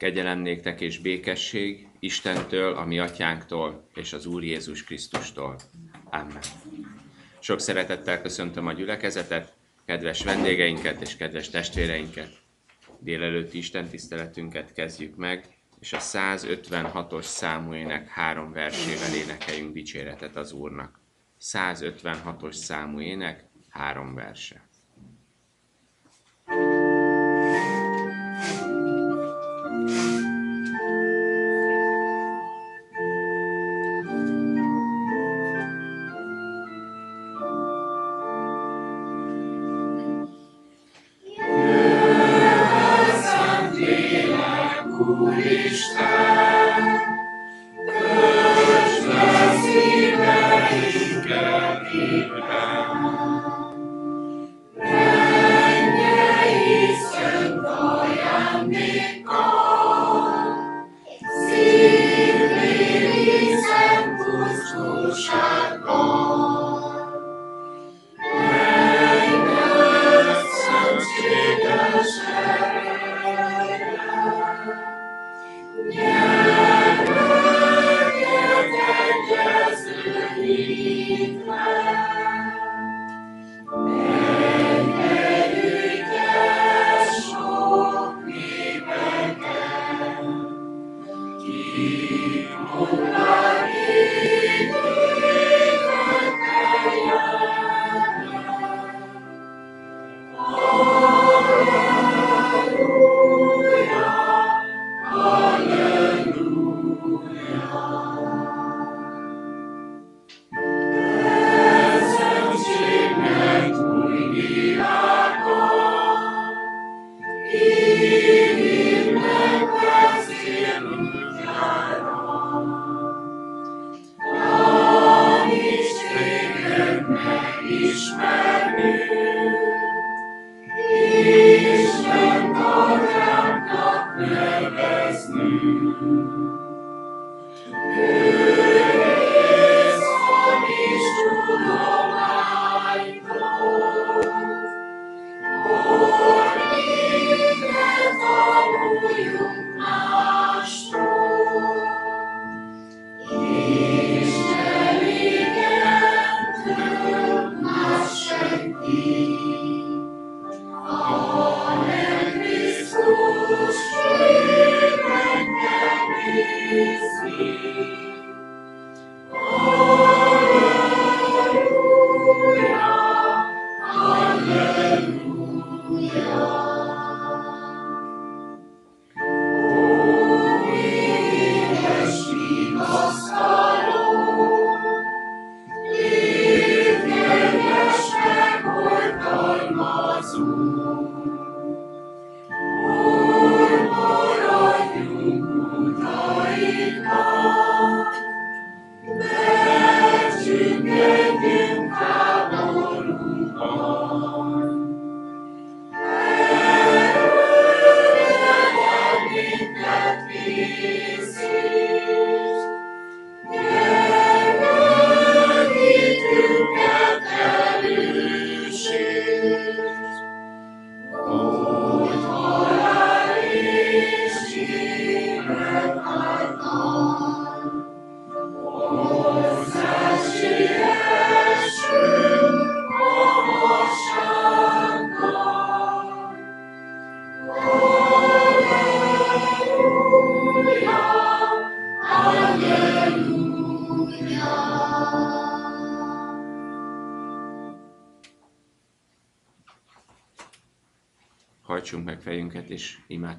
Kegyelem néktek és békesség Istentől, a mi atyánktól és az Úr Jézus Krisztustól. Amen. Sok szeretettel köszöntöm a gyülekezetet, kedves vendégeinket és kedves testvéreinket. Délelőtti Isten tiszteletünket kezdjük meg, és a 156-os számú ének három versével énekeljünk dicséretet az Úrnak. 156-os számú ének, három verse.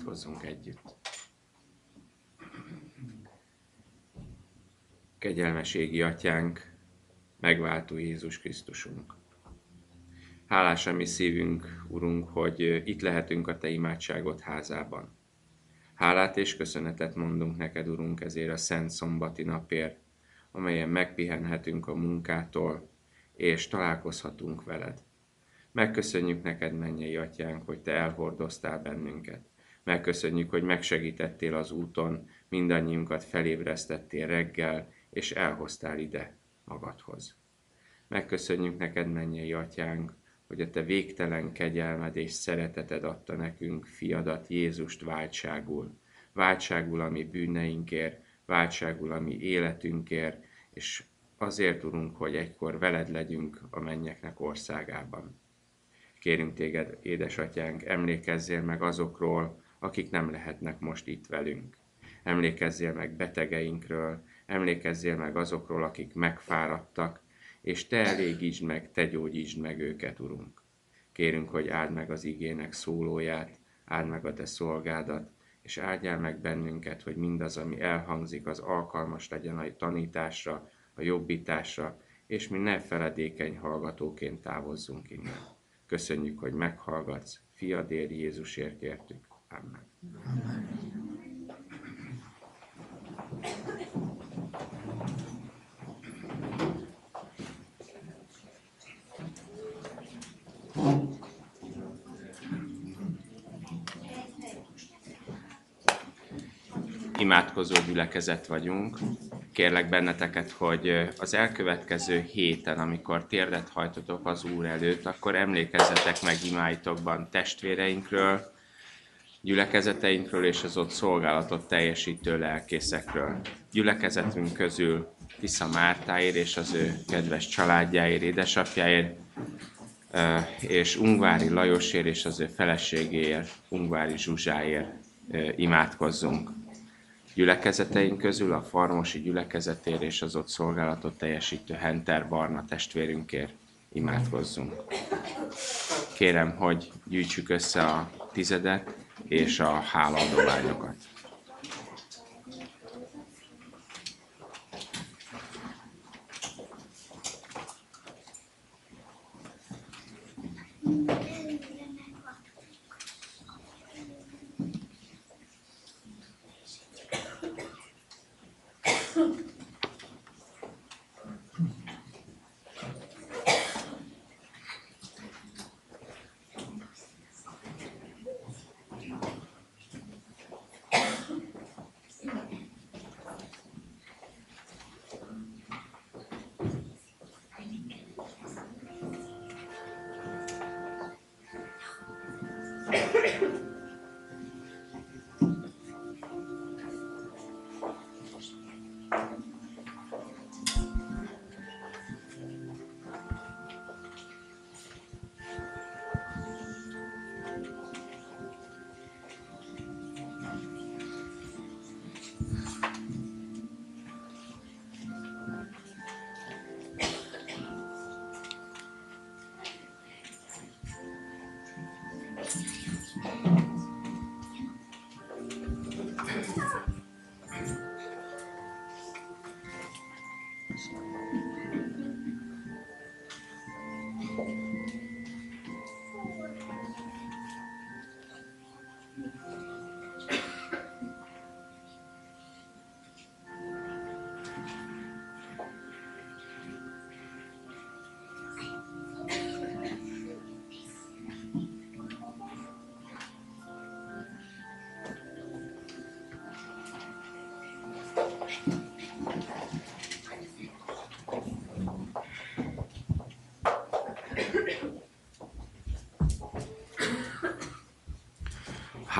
Imádkozzunk együtt. Kegyelmeségi atyánk, megváltó Jézus Krisztusunk. Hálás a mi szívünk, Urunk, hogy itt lehetünk a Te imádságot házában. Hálát és köszönetet mondunk neked, Urunk, ezért a Szent Szombati napért, amelyen megpihenhetünk a munkától, és találkozhatunk veled. Megköszönjük neked, mennyei atyánk, hogy te elhordoztál bennünket. Megköszönjük, hogy megsegítettél az úton, mindannyiunkat felébresztettél reggel, és elhoztál ide magadhoz. Megköszönjük neked, mennyei atyánk, hogy a te végtelen kegyelmed és szereteted adta nekünk fiadat Jézust váltságul. váltságul a mi bűneinkért, váltságul a mi életünkért, és azért, Urunk, hogy egykor veled legyünk a mennyeknek országában. Kérünk téged, édesatyánk, emlékezzél meg azokról, akik nem lehetnek most itt velünk. Emlékezzél meg betegeinkről, emlékezzél meg azokról, akik megfáradtak, és te elégítsd meg, te gyógyítsd meg őket, Urunk. Kérünk, hogy áld meg az igének szólóját, áld meg a te szolgádat, és áldjál meg bennünket, hogy mindaz, ami elhangzik, az alkalmas legyen a tanításra, a jobbításra, és mi ne feledékeny hallgatóként távozzunk innen. Köszönjük, hogy meghallgatsz, fiadér Jézusért kértük. Amen. Amen. imádkozó gyülekezet vagyunk. Kérlek benneteket, hogy az elkövetkező héten, amikor térdet hajtotok az Úr előtt, akkor emlékezzetek meg imáitokban testvéreinkről, gyülekezeteinkről és az ott szolgálatot teljesítő lelkészekről. Gyülekezetünk közül Tisza Mártáért és az ő kedves családjáért, édesapjáért, és Ungvári Lajosért és az ő feleségéért, Ungvári Zsuzsáért imádkozzunk gyülekezeteink közül a Farmosi gyülekezetér és az ott szolgálatot teljesítő Henter Barna testvérünkért imádkozzunk. Kérem, hogy gyűjtsük össze a tizedet és a hálaadoványokat.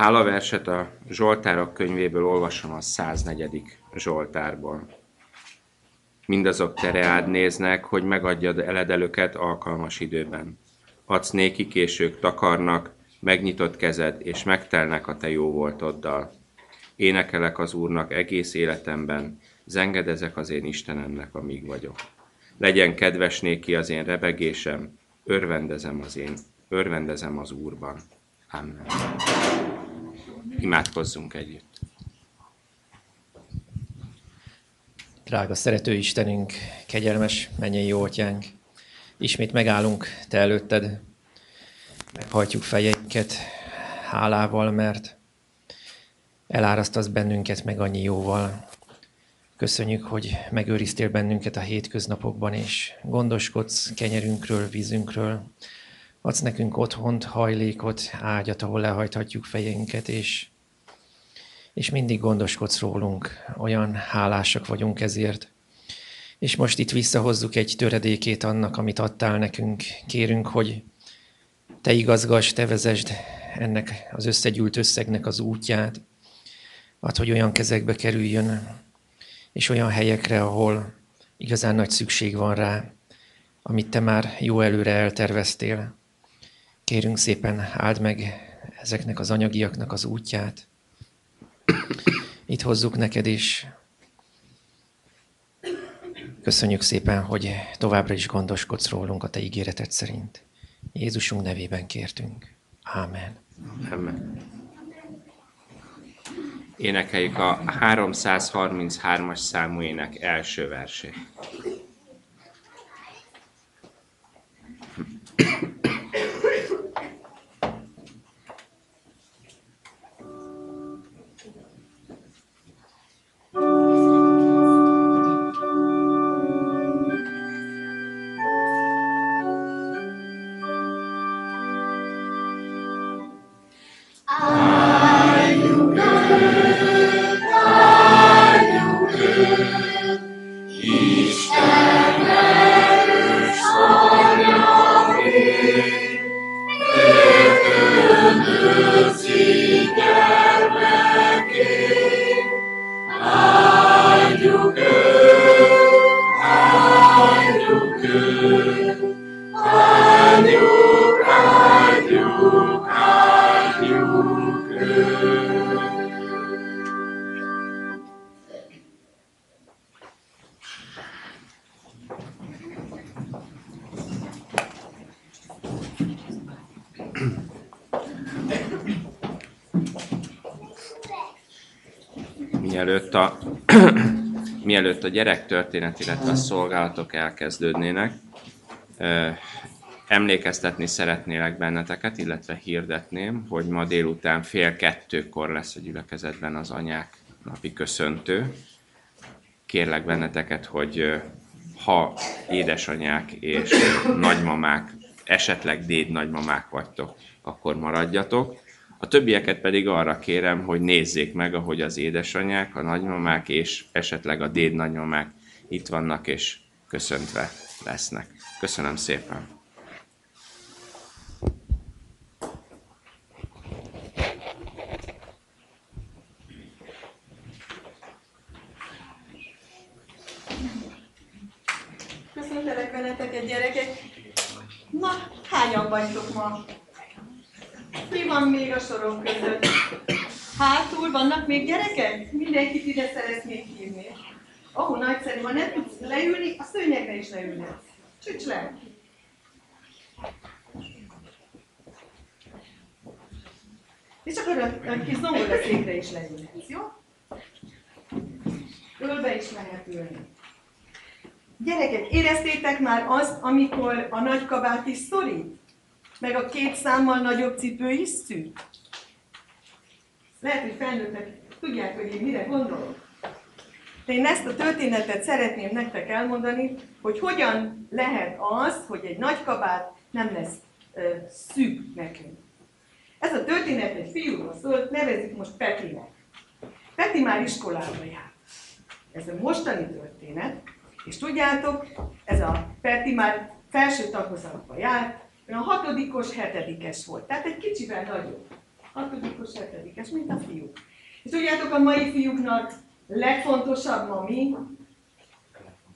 Hálaverset a Zsoltárok könyvéből olvasom a 104. Zsoltárból. Mindazok tereád néznek, hogy megadjad eledelőket alkalmas időben. Adsz nékik, és ők takarnak, megnyitott kezed, és megtelnek a te jó voltoddal. Énekelek az Úrnak egész életemben, zengedezek az én Istenemnek, amíg vagyok. Legyen kedves néki az én rebegésem, örvendezem az én, örvendezem az Úrban. Amen. Imádkozzunk együtt. Drága szerető Istenünk, kegyelmes mennyei jó atyánk, ismét megállunk Te előtted, meghajtjuk fejeinket hálával, mert elárasztasz bennünket meg annyi jóval. Köszönjük, hogy megőriztél bennünket a hétköznapokban, és gondoskodsz kenyerünkről, vízünkről, adsz nekünk otthont, hajlékot, ágyat, ahol lehajthatjuk fejeinket, és, és mindig gondoskodsz rólunk. Olyan hálásak vagyunk ezért. És most itt visszahozzuk egy töredékét annak, amit adtál nekünk. Kérünk, hogy te igazgass, te vezesd ennek az összegyűlt összegnek az útját. Add, hogy olyan kezekbe kerüljön, és olyan helyekre, ahol igazán nagy szükség van rá, amit te már jó előre elterveztél. Kérünk szépen, áld meg ezeknek az anyagiaknak az útját. Itt hozzuk neked is. Köszönjük szépen, hogy továbbra is gondoskodsz rólunk a te ígéreted szerint. Jézusunk nevében kértünk. Ámen. Amen. Énekeljük a 333-as számú ének első versét. Mielőtt a, mielőtt a gyerektörténet, illetve a szolgálatok elkezdődnének, emlékeztetni szeretnélek benneteket, illetve hirdetném, hogy ma délután fél kettőkor lesz a gyülekezetben az anyák napi köszöntő. Kérlek benneteket, hogy ha édesanyák és nagymamák, esetleg déd nagymamák vagytok, akkor maradjatok. A többieket pedig arra kérem, hogy nézzék meg, ahogy az édesanyák, a nagymamák és esetleg a déd nagymamák itt vannak és köszöntve lesznek. Köszönöm szépen! Köszöntelek benneteket, gyerekek! Na, hányan vagytok ma? Mi van még a soron között? Hátul vannak még gyerekek? Mindenkit ide szeretnék hívni. Ó, oh, nagyszerű, ha nem tudsz leülni, a szőnyegre is leülhetsz. Csücs le! És akkor a, kis zongora székre is leülhetsz, jó? Ölbe is lehet ülni. Gyerekek, éreztétek már azt, amikor a nagy kabát is szorít? Meg a két számmal nagyobb cipő is szűk? Lehet, hogy felnőttek tudják, hogy én mire gondolok. De én ezt a történetet szeretném nektek elmondani, hogy hogyan lehet az, hogy egy nagy kabát nem lesz ö, szűk nekünk. Ez a történet egy fiúról szól, nevezik most Petinek. Peti már iskolába jár. Ez a mostani történet, és tudjátok, ez a Peti már felső tagozatba járt, a hatodikos, hetedikes volt, tehát egy kicsivel nagyobb. Hatodikos, hetedikes, mint a fiúk. És tudjátok, a mai fiúknak legfontosabb ma mi?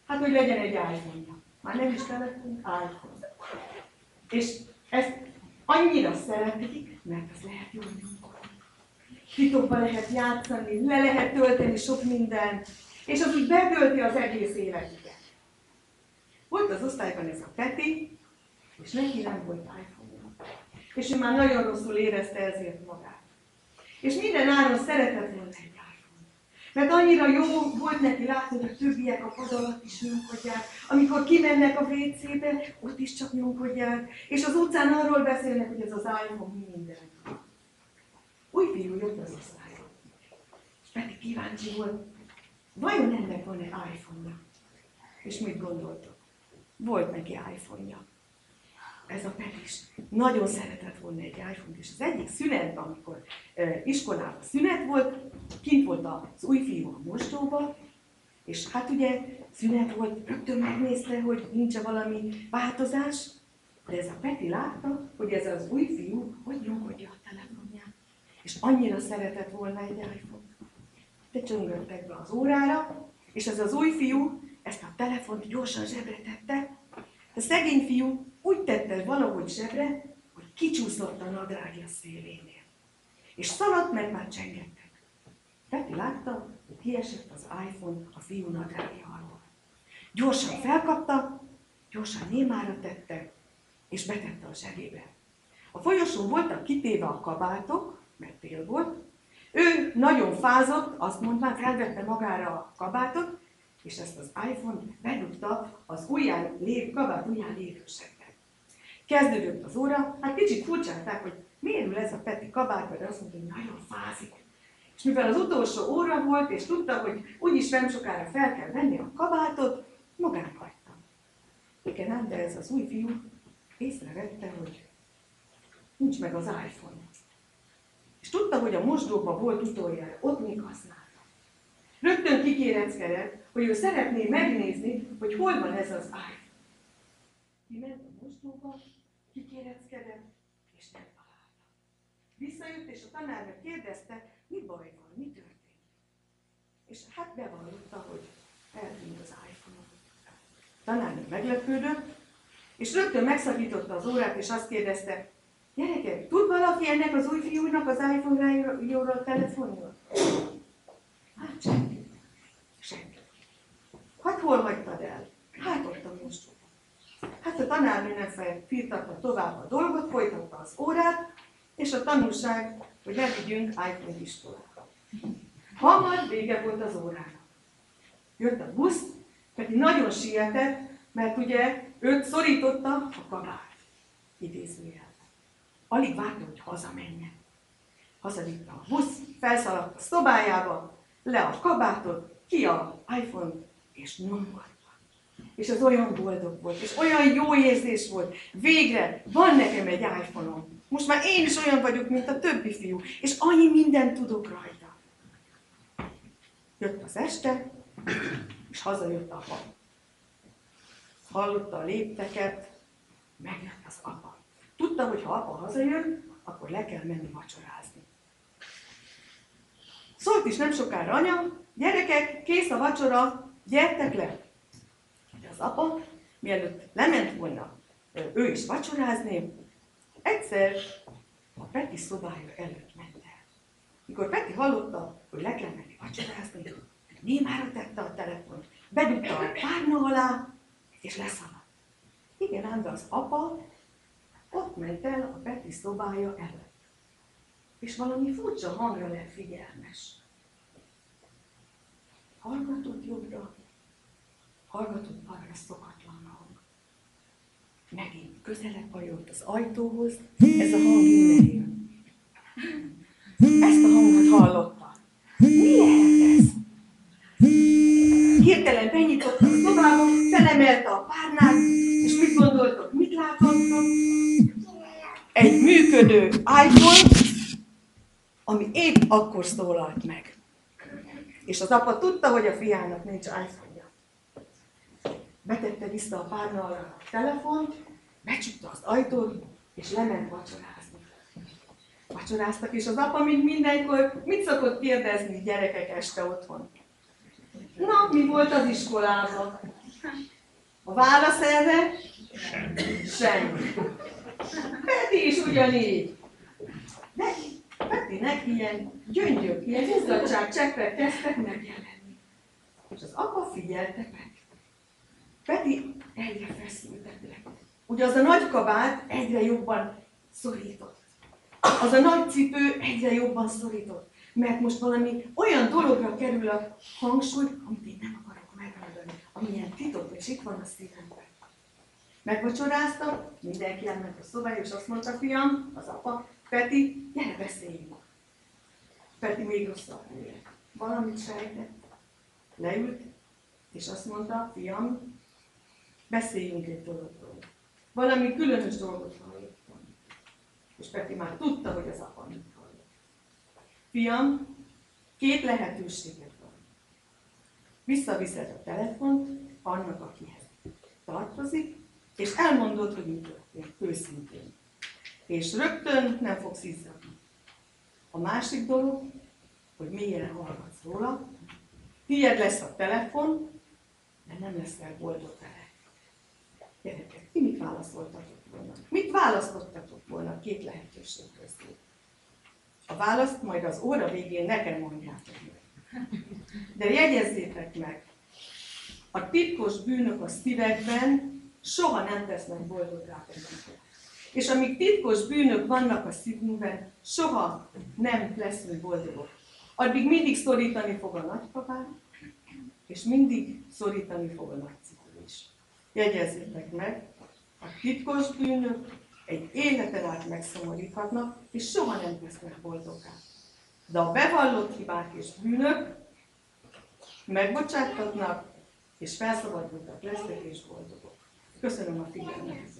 Hát, hogy legyen egy iPhone-ja. Már nem is telefon, iPhone. És ezt annyira szeretik, mert az lehet jó Titokban lehet játszani, le lehet tölteni sok mindent, és az úgy betölti az egész életüket. Volt az osztályban ez a Peti, és neki nem volt iPhone-ja. És ő már nagyon rosszul érezte ezért magát. És minden áron szeretett volna egy iPhone. Mert annyira jó volt neki látni, hogy a többiek a pad alatt is nyomkodják, amikor kimennek a WC-be, ott is csak nyomkodják, és az utcán arról beszélnek, hogy ez az iPhone mi minden. Új fiú jött az osztályon. És Peti kíváncsi volt, vajon ennek van-e iPhone-ja? És mit gondoltok? Volt neki iPhone-ja ez a Petis nagyon szeretett volna egy iPhone-t, és az egyik szünetben, amikor e, iskolában szünet volt, kint volt az új fiú a mostóba, és hát ugye szünet volt, rögtön megnézte, hogy nincs valami változás, de ez a Peti látta, hogy ez az új fiú hogy nyomkodja a telefonját. És annyira szeretett volna egy iPhone. csöngöttek be az órára, és ez az új fiú ezt a telefont gyorsan zsebre tette. A szegény fiú úgy tette valahogy zsebre, hogy kicsúszott a nadrágja szélénél. És szaladt, mert már csengettek. Peti látta, hogy kiesett az iPhone a fiú nadrágja alól. Gyorsan felkapta, gyorsan némára tette, és betette a zsebébe. A folyosón voltak kitéve a kabátok, mert tél volt. Ő nagyon fázott, azt mondván, felvette magára a kabátot, és ezt az iPhone bedugta az ujján lévő, kabát ujján lévő. Kezdődött az óra, hát kicsit furcsálták, hogy miért ül ez a Peti kabátba, de azt mondta, hogy nagyon fázik. És mivel az utolsó óra volt, és tudta, hogy úgyis nem sokára fel kell venni a kabátot, magán hagyta. Igen, ám, de ez az új fiú észrevette, hogy nincs meg az iPhone. És tudta, hogy a mosdóban volt utoljára, ott még használta. Rögtön kikéreckedett, hogy ő szeretné megnézni, hogy hol van ez az iPhone. Kiment a mosdóba, kikéreckedett, és nem találta. Visszajött, és a tanárnő kérdezte, mi baj van, mi történt. És hát bevallotta, hogy eltűnt az iPhone-on. A tanárnő meglepődött, és rögtön megszakította az órát, és azt kérdezte, Gyerekek, tud valaki ennek az új fiúnak az iPhone-rájóról a telefonról? Hát senki. Senki. Hát hol hagytad el? Hát ott a mosdóban. Hát a tanárnő nem firtatta tovább a dolgot, folytatta az órát, és a tanulság, hogy ne iPhone iskolára. Hamar vége volt az órának. Jött a busz, pedig nagyon sietett, mert ugye őt szorította a kabát. Idézőjel. Alig várta, hogy hazamenjen. Hazavitte a busz, felszaladt a szobájába, le a kabátot, ki a iPhone, és nyomgatta. És az olyan boldog volt, és olyan jó érzés volt. Végre van nekem egy iPhone-om. Most már én is olyan vagyok, mint a többi fiú, és annyi mindent tudok rajta. Jött az este, és hazajött apa. Hallotta a lépteket, megjött az apa. Tudta, hogy ha apa hazajön, akkor le kell menni vacsorázni. Szólt is nem sokára anya, gyerekek, kész a vacsora, gyertek le! Az apa, mielőtt lement volna ő is vacsorázni, egyszer a Peti szobája előtt ment el. Mikor Peti hallotta, hogy le kell menni vacsorázni, némára tette a telefont, bedugta a párna alá, és leszaladt. Igen, ám, de az apa ott ment el a Peti szobája előtt. És valami furcsa hangra lett figyelmes. Hallgatott jobbra, hallgatott balra szokatlan hang. Megint közelebb hajolt az ajtóhoz, ez a hang innen. Ezt a hangot hallotta. Mi lehet ez? Hirtelen benyitott a szobába, felemelte a párnát, és mit gondoltok, mit látottok? egy működő iPhone, ami épp akkor szólalt meg. És az apa tudta, hogy a fiának nincs iPhone-ja. Betette vissza a párna alá a telefont, becsukta az ajtót, és lement vacsorázni. Vacsoráztak, és az apa, mint mindenkor, mit szokott kérdezni gyerekek este otthon? Na, mi volt az iskolában? A válasz erre? Semmi. Semmi. Peti is ugyanígy. De Petinek ilyen gyöngyök, ilyen izzadság cseppek kezdtek megjelenni. És az apa figyelte meg. Peti egyre feszültebb lett. Ugye az a nagy kabát egyre jobban szorított. Az a nagy cipő egyre jobban szorított. Mert most valami olyan dologra kerül a hangsúly, amit én nem akarok megmondani, amilyen titok, és itt van a szívemben. Megvacsoráztak, mindenki elment a szobája, és azt mondta, fiam, az apa, Peti, gyere beszéljünk. Peti még rosszabb Valamit sejtett. Leült, és azt mondta, fiam, beszéljünk egy dologról. Valami különös dolgot hallottam. És Peti már tudta, hogy az apa mit hallott. Fiam, két lehetőséged van. Visszaviszed a telefont annak, akihez tartozik, és elmondod, hogy mi történt, őszintén. És rögtön nem fogsz izzadni. A másik dolog, hogy milyen hallgatsz róla, tiéd lesz a telefon, de nem leszel boldog vele. Gyerekek, ti mit válaszoltatok volna? Mit választottatok volna két lehetőség közül? A választ majd az óra végén nekem mondjátok meg. De jegyezzétek meg, a titkos bűnök a szívekben soha nem tesznek boldoggá bennünket. És amíg titkos bűnök vannak a szívünkben, soha nem leszünk boldogok. Addig mindig szorítani fog a nagypapám, és mindig szorítani fog a nagycipő is. Jegyezzétek meg, a titkos bűnök egy életen át megszomoríthatnak, és soha nem tesznek boldoggá. De a bevallott hibák és bűnök megbocsáthatnak, és felszabadultak lesznek és boldogok. Köszönöm a figyelmet!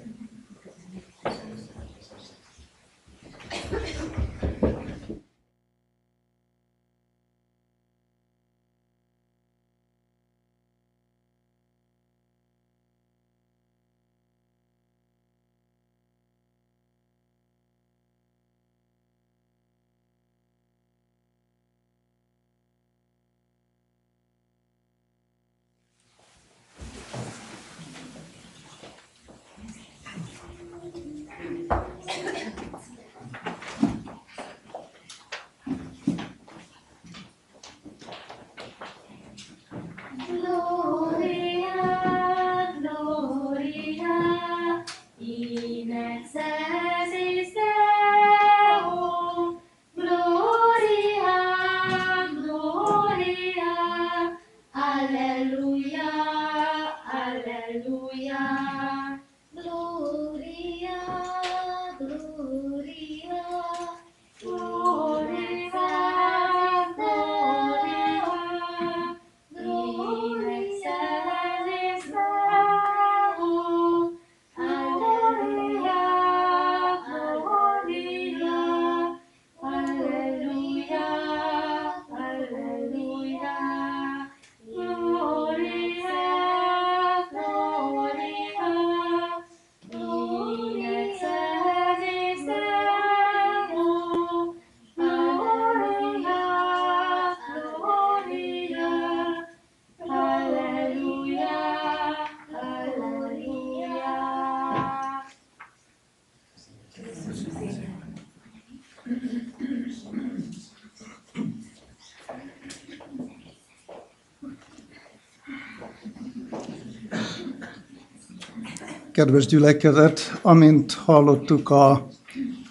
Kedves gyülekezet, amint hallottuk a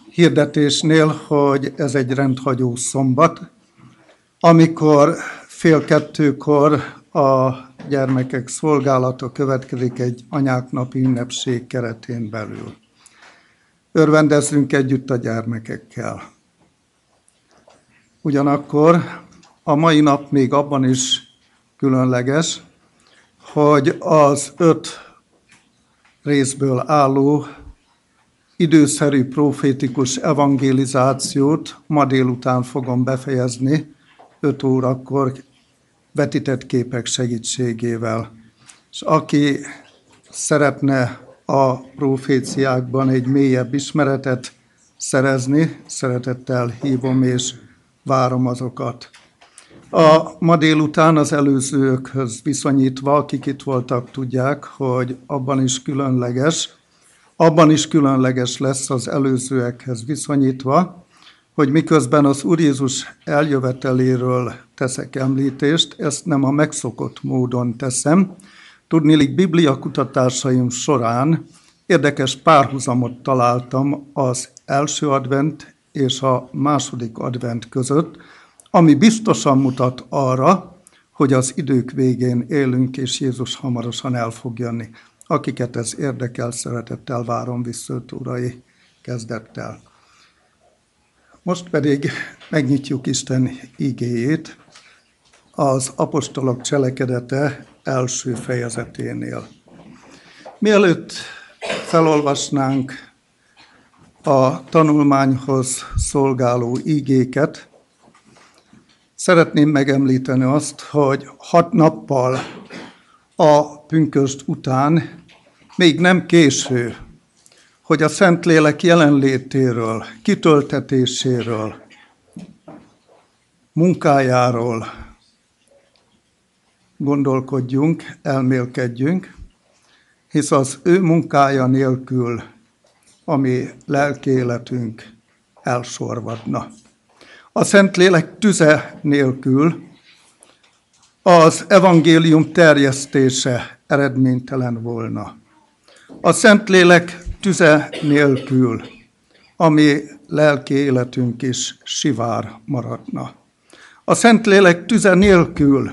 hirdetésnél, hogy ez egy rendhagyó szombat, amikor fél kettőkor a gyermekek szolgálata következik egy anyák napi ünnepség keretén belül. Örvendezzünk együtt a gyermekekkel. Ugyanakkor a mai nap még abban is különleges, hogy az öt részből álló időszerű profétikus evangelizációt ma délután fogom befejezni 5 órakor vetített képek segítségével. És aki szeretne a proféciákban egy mélyebb ismeretet szerezni, szeretettel hívom és várom azokat. A ma délután az előzőkhöz viszonyítva, akik itt voltak, tudják, hogy abban is különleges, abban is különleges lesz az előzőekhez viszonyítva, hogy miközben az Úr Jézus eljöveteléről teszek említést, ezt nem a megszokott módon teszem. Tudnélik, Biblia kutatásaim során érdekes párhuzamot találtam az első advent és a második advent között, ami biztosan mutat arra, hogy az idők végén élünk, és Jézus hamarosan el fog jönni. Akiket ez érdekel, szeretettel várom vissza urai kezdettel. Most pedig megnyitjuk Isten igéjét az apostolok cselekedete első fejezeténél. Mielőtt felolvasnánk a tanulmányhoz szolgáló igéket, Szeretném megemlíteni azt, hogy hat nappal a pünköst után még nem késő, hogy a Szentlélek jelenlétéről, kitöltetéséről, munkájáról gondolkodjunk, elmélkedjünk, hisz az ő munkája nélkül a mi lelki elsorvadna. A Szentlélek tüze nélkül az evangélium terjesztése eredménytelen volna. A Szentlélek tüze nélkül a mi lelki életünk is sivár maradna. A Szentlélek tüze nélkül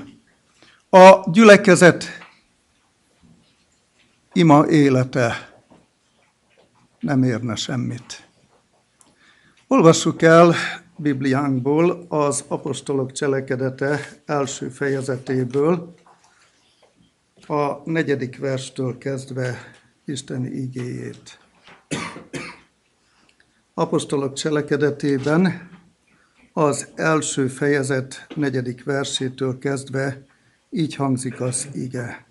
a gyülekezet ima élete nem érne semmit. Olvassuk el Bibliánkból az apostolok cselekedete első fejezetéből, a negyedik verstől kezdve Isten igéjét. Apostolok cselekedetében az első fejezet negyedik versétől kezdve így hangzik az ige.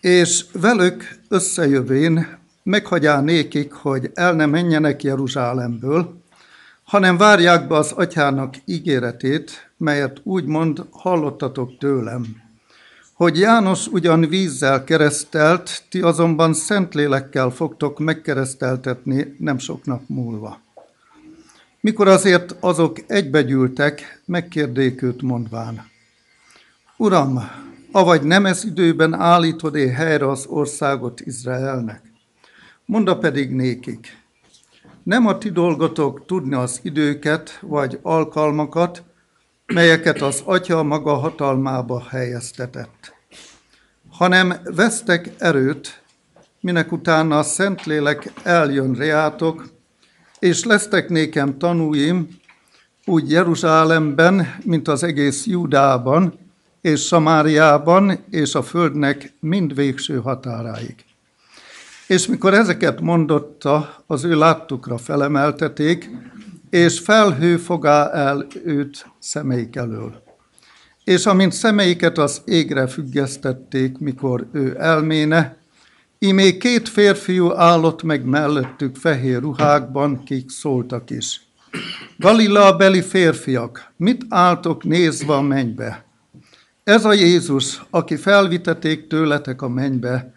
És velük összejövén meghagyá nékik, hogy el ne menjenek Jeruzsálemből, hanem várják be az atyának ígéretét, melyet úgymond hallottatok tőlem, hogy János ugyan vízzel keresztelt, ti azonban szentlélekkel fogtok megkereszteltetni nem sok nap múlva. Mikor azért azok egybegyűltek, megkérdék őt mondván. Uram, avagy nem ez időben állítod-e helyre az országot Izraelnek? Monda pedig nékik, nem a ti dolgotok tudni az időket vagy alkalmakat, melyeket az Atya maga hatalmába helyeztetett, hanem vesztek erőt, minek utána a Szentlélek eljön reátok, és lesztek nékem tanúim, úgy Jeruzsálemben, mint az egész Judában, és Samáriában, és a földnek mind végső határáig. És mikor ezeket mondotta, az ő láttukra felemelteték, és felhő fogá el őt szemeik elől. És amint szemeiket az égre függesztették, mikor ő elméne, imé két férfiú állott meg mellettük fehér ruhákban, kik szóltak is. Galila beli férfiak, mit álltok nézve a mennybe? Ez a Jézus, aki felviteték tőletek a mennybe,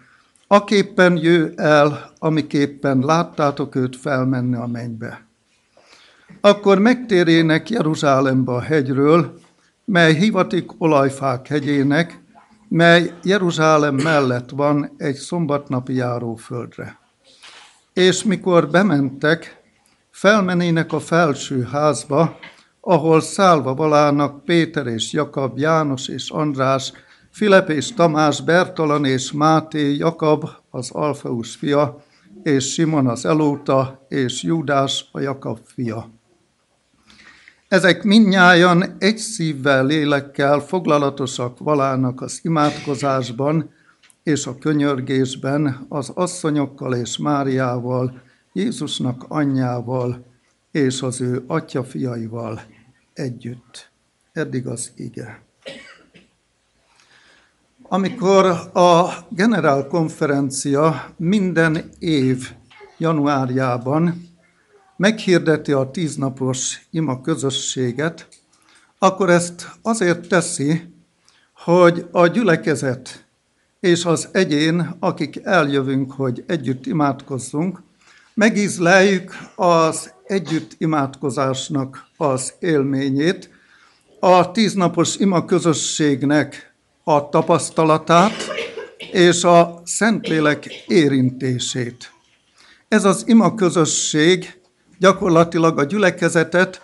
aképpen jő el, amiképpen láttátok őt felmenni a mennybe. Akkor megtérének Jeruzsálembe a hegyről, mely hivatik olajfák hegyének, mely Jeruzsálem mellett van egy szombatnapi járóföldre. És mikor bementek, felmenének a felső házba, ahol szállva valának Péter és Jakab, János és András, Filip és Tamás, Bertalan és Máté, Jakab, az Alfeus fia, és Simon az Elóta, és Júdás, a Jakab fia. Ezek mindnyájan egy szívvel, lélekkel foglalatosak valának az imádkozásban és a könyörgésben az asszonyokkal és Máriával, Jézusnak anyjával és az ő atyafiaival együtt. Eddig az ige. Amikor a generálkonferencia minden év januárjában meghirdeti a tíznapos ima közösséget, akkor ezt azért teszi, hogy a gyülekezet és az egyén, akik eljövünk, hogy együtt imádkozzunk, megízleljük az együtt imádkozásnak az élményét, a tíznapos ima közösségnek a tapasztalatát és a Szentlélek érintését. Ez az ima közösség gyakorlatilag a gyülekezetet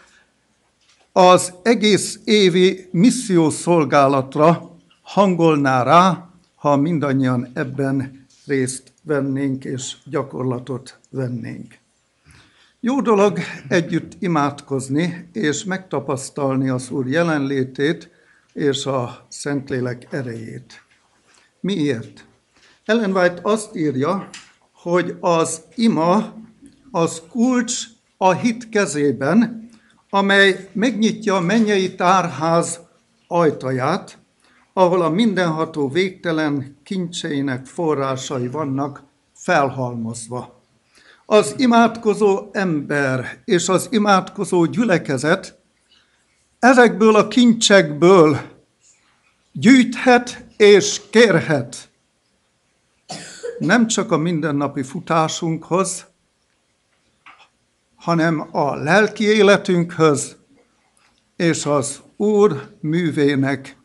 az egész évi missziószolgálatra hangolná rá, ha mindannyian ebben részt vennénk és gyakorlatot vennénk. Jó dolog együtt imádkozni és megtapasztalni az Úr jelenlétét és a Szentlélek erejét. Miért? Ellen White azt írja, hogy az ima az kulcs a hit kezében, amely megnyitja a mennyei tárház ajtaját, ahol a mindenható végtelen kincseinek forrásai vannak felhalmozva. Az imádkozó ember és az imádkozó gyülekezet ezekből a kincsekből gyűjthet és kérhet. Nem csak a mindennapi futásunkhoz, hanem a lelki életünkhöz és az Úr művének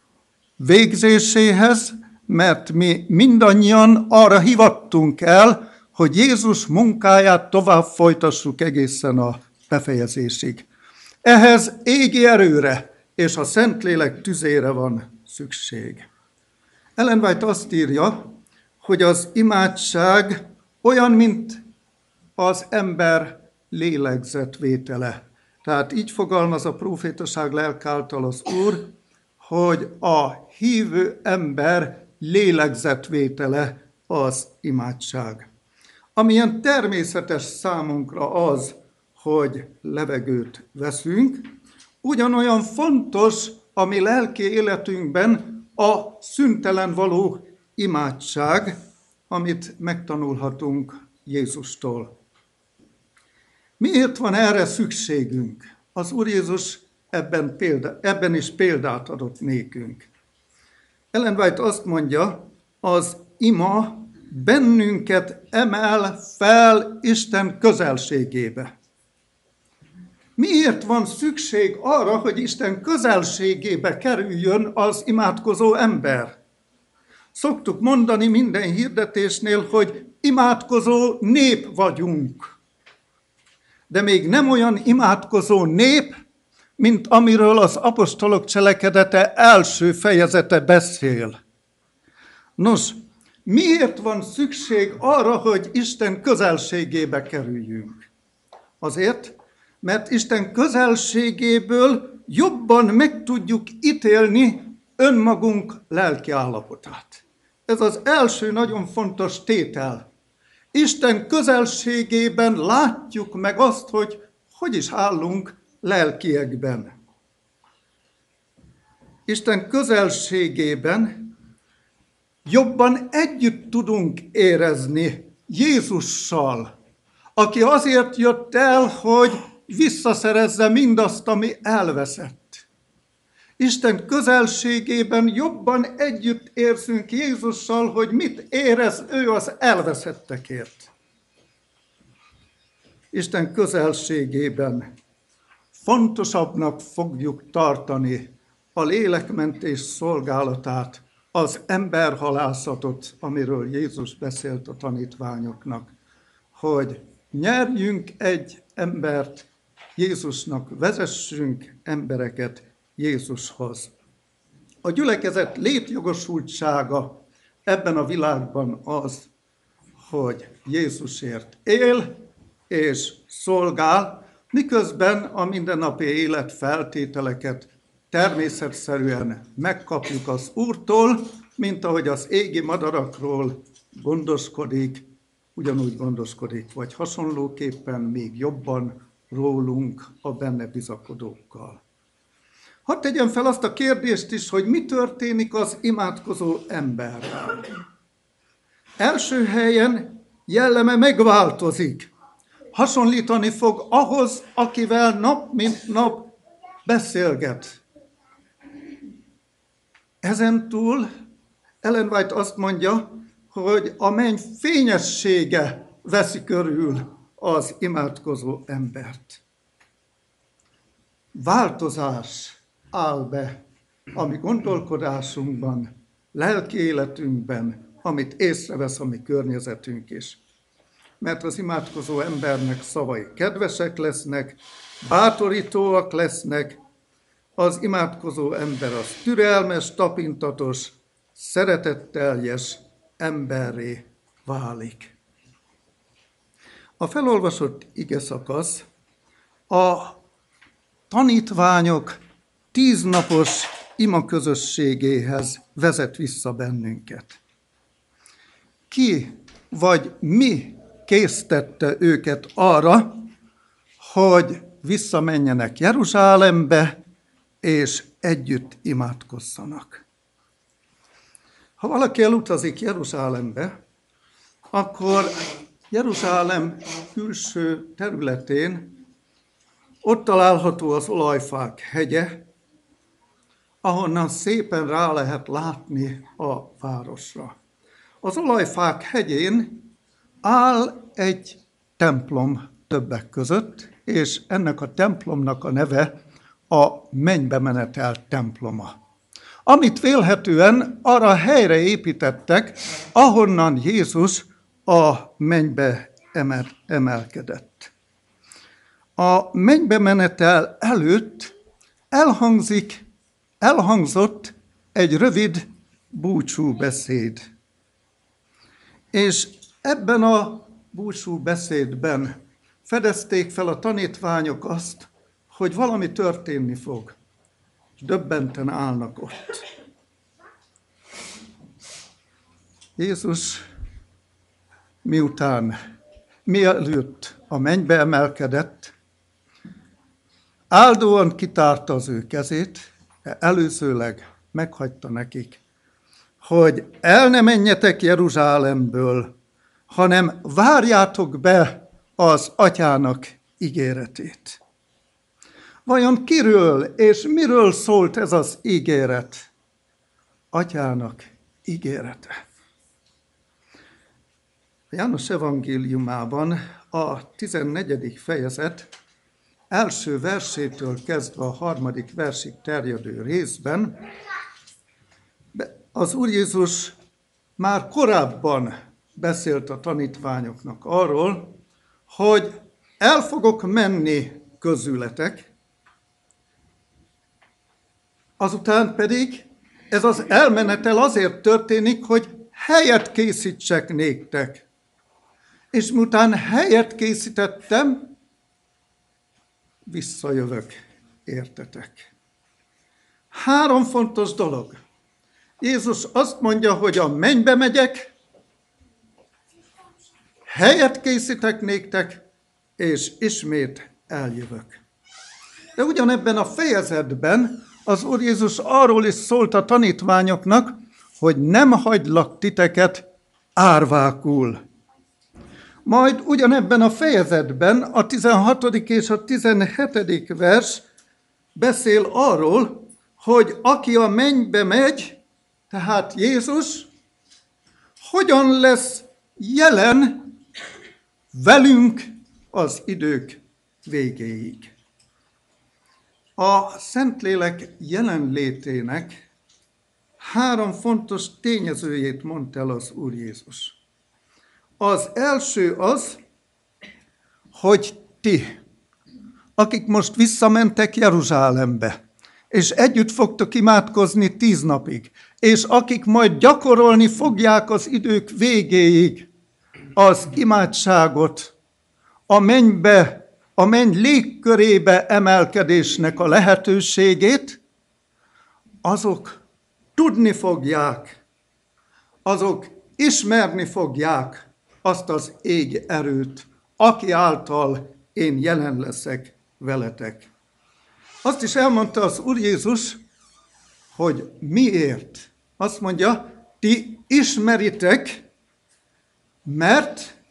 végzéséhez, mert mi mindannyian arra hivattunk el, hogy Jézus munkáját tovább folytassuk egészen a befejezésig. Ehhez égi erőre és a Szentlélek tüzére van szükség. Ellen White azt írja, hogy az imádság olyan, mint az ember lélegzetvétele. Tehát így fogalmaz a profétaság lelk az Úr, hogy a hívő ember lélegzetvétele az imádság. Amilyen természetes számunkra az, hogy levegőt veszünk, ugyanolyan fontos a mi lelki életünkben a szüntelen való imádság, amit megtanulhatunk Jézustól. Miért van erre szükségünk? Az Úr Jézus ebben, példa, ebben is példát adott nékünk. Ellen White azt mondja, az ima bennünket emel fel Isten közelségébe. Miért van szükség arra, hogy Isten közelségébe kerüljön az imádkozó ember? Szoktuk mondani minden hirdetésnél, hogy imádkozó nép vagyunk. De még nem olyan imádkozó nép, mint amiről az apostolok cselekedete első fejezete beszél. Nos, miért van szükség arra, hogy Isten közelségébe kerüljünk? Azért, mert Isten közelségéből jobban meg tudjuk ítélni önmagunk lelki állapotát. Ez az első nagyon fontos tétel. Isten közelségében látjuk meg azt, hogy hogy is állunk lelkiekben. Isten közelségében jobban együtt tudunk érezni Jézussal, aki azért jött el, hogy visszaszerezze mindazt, ami elveszett. Isten közelségében jobban együtt érzünk Jézussal, hogy mit érez ő az elveszettekért. Isten közelségében fontosabbnak fogjuk tartani a lélekmentés szolgálatát, az emberhalászatot, amiről Jézus beszélt a tanítványoknak, hogy nyerjünk egy embert Jézusnak, vezessünk embereket Jézushoz. A gyülekezet létjogosultsága ebben a világban az, hogy Jézusért él és szolgál, miközben a mindennapi élet feltételeket természetszerűen megkapjuk az Úrtól, mint ahogy az égi madarakról gondoskodik, ugyanúgy gondoskodik, vagy hasonlóképpen még jobban rólunk a benne bizakodókkal. Hadd tegyem fel azt a kérdést is, hogy mi történik az imádkozó emberrel. Első helyen jelleme megváltozik. Hasonlítani fog ahhoz, akivel nap mint nap beszélget. Ezen túl Ellen White azt mondja, hogy a menny fényessége veszi körül az imádkozó embert. Változás áll be a mi gondolkodásunkban, lelki életünkben, amit észrevesz a mi környezetünk is. Mert az imádkozó embernek szavai kedvesek lesznek, bátorítóak lesznek, az imádkozó ember az türelmes, tapintatos, szeretetteljes emberré válik. A felolvasott ige szakasz a tanítványok tíznapos ima közösségéhez vezet vissza bennünket. Ki vagy mi késztette őket arra, hogy visszamenjenek Jeruzsálembe, és együtt imádkozzanak. Ha valaki elutazik Jeruzsálembe, akkor Jeruzsálem külső területén ott található az olajfák hegye, ahonnan szépen rá lehet látni a városra. Az olajfák hegyén áll egy templom többek között, és ennek a templomnak a neve a mennybe menetel temploma. Amit vélhetően arra helyre építettek, ahonnan Jézus a mennybe emel, emelkedett. A mennybe menetel előtt elhangzik, elhangzott egy rövid búcsú beszéd. És ebben a búcsú beszédben fedezték fel a tanítványok azt, hogy valami történni fog. És döbbenten állnak ott. Jézus miután mielőtt a mennybe emelkedett, áldóan kitárta az ő kezét, előzőleg meghagyta nekik, hogy el ne menjetek Jeruzsálemből, hanem várjátok be az atyának ígéretét. Vajon kiről és miről szólt ez az ígéret? Atyának ígérete. A János evangéliumában a 14. fejezet első versétől kezdve a harmadik versig terjedő részben az Úr Jézus már korábban beszélt a tanítványoknak arról, hogy el fogok menni közületek, azután pedig ez az elmenetel azért történik, hogy helyet készítsek néktek. És miután helyet készítettem, visszajövök, értetek. Három fontos dolog. Jézus azt mondja, hogy a mennybe megyek, helyet készítek néktek, és ismét eljövök. De ugyanebben a fejezetben az Úr Jézus arról is szólt a tanítványoknak, hogy nem hagylak titeket árvákul. Majd ugyanebben a fejezetben a 16. és a 17. vers beszél arról, hogy aki a mennybe megy, tehát Jézus, hogyan lesz jelen velünk az idők végéig. A Szentlélek jelenlétének három fontos tényezőjét mondta el az Úr Jézus. Az első az, hogy ti, akik most visszamentek Jeruzsálembe, és együtt fogtok imádkozni tíz napig, és akik majd gyakorolni fogják az idők végéig az imádságot, a mennybe, a menny légkörébe emelkedésnek a lehetőségét, azok tudni fogják, azok ismerni fogják azt az ég erőt, aki által én jelen leszek veletek. Azt is elmondta az Úr Jézus, hogy miért. Azt mondja, ti ismeritek, mert,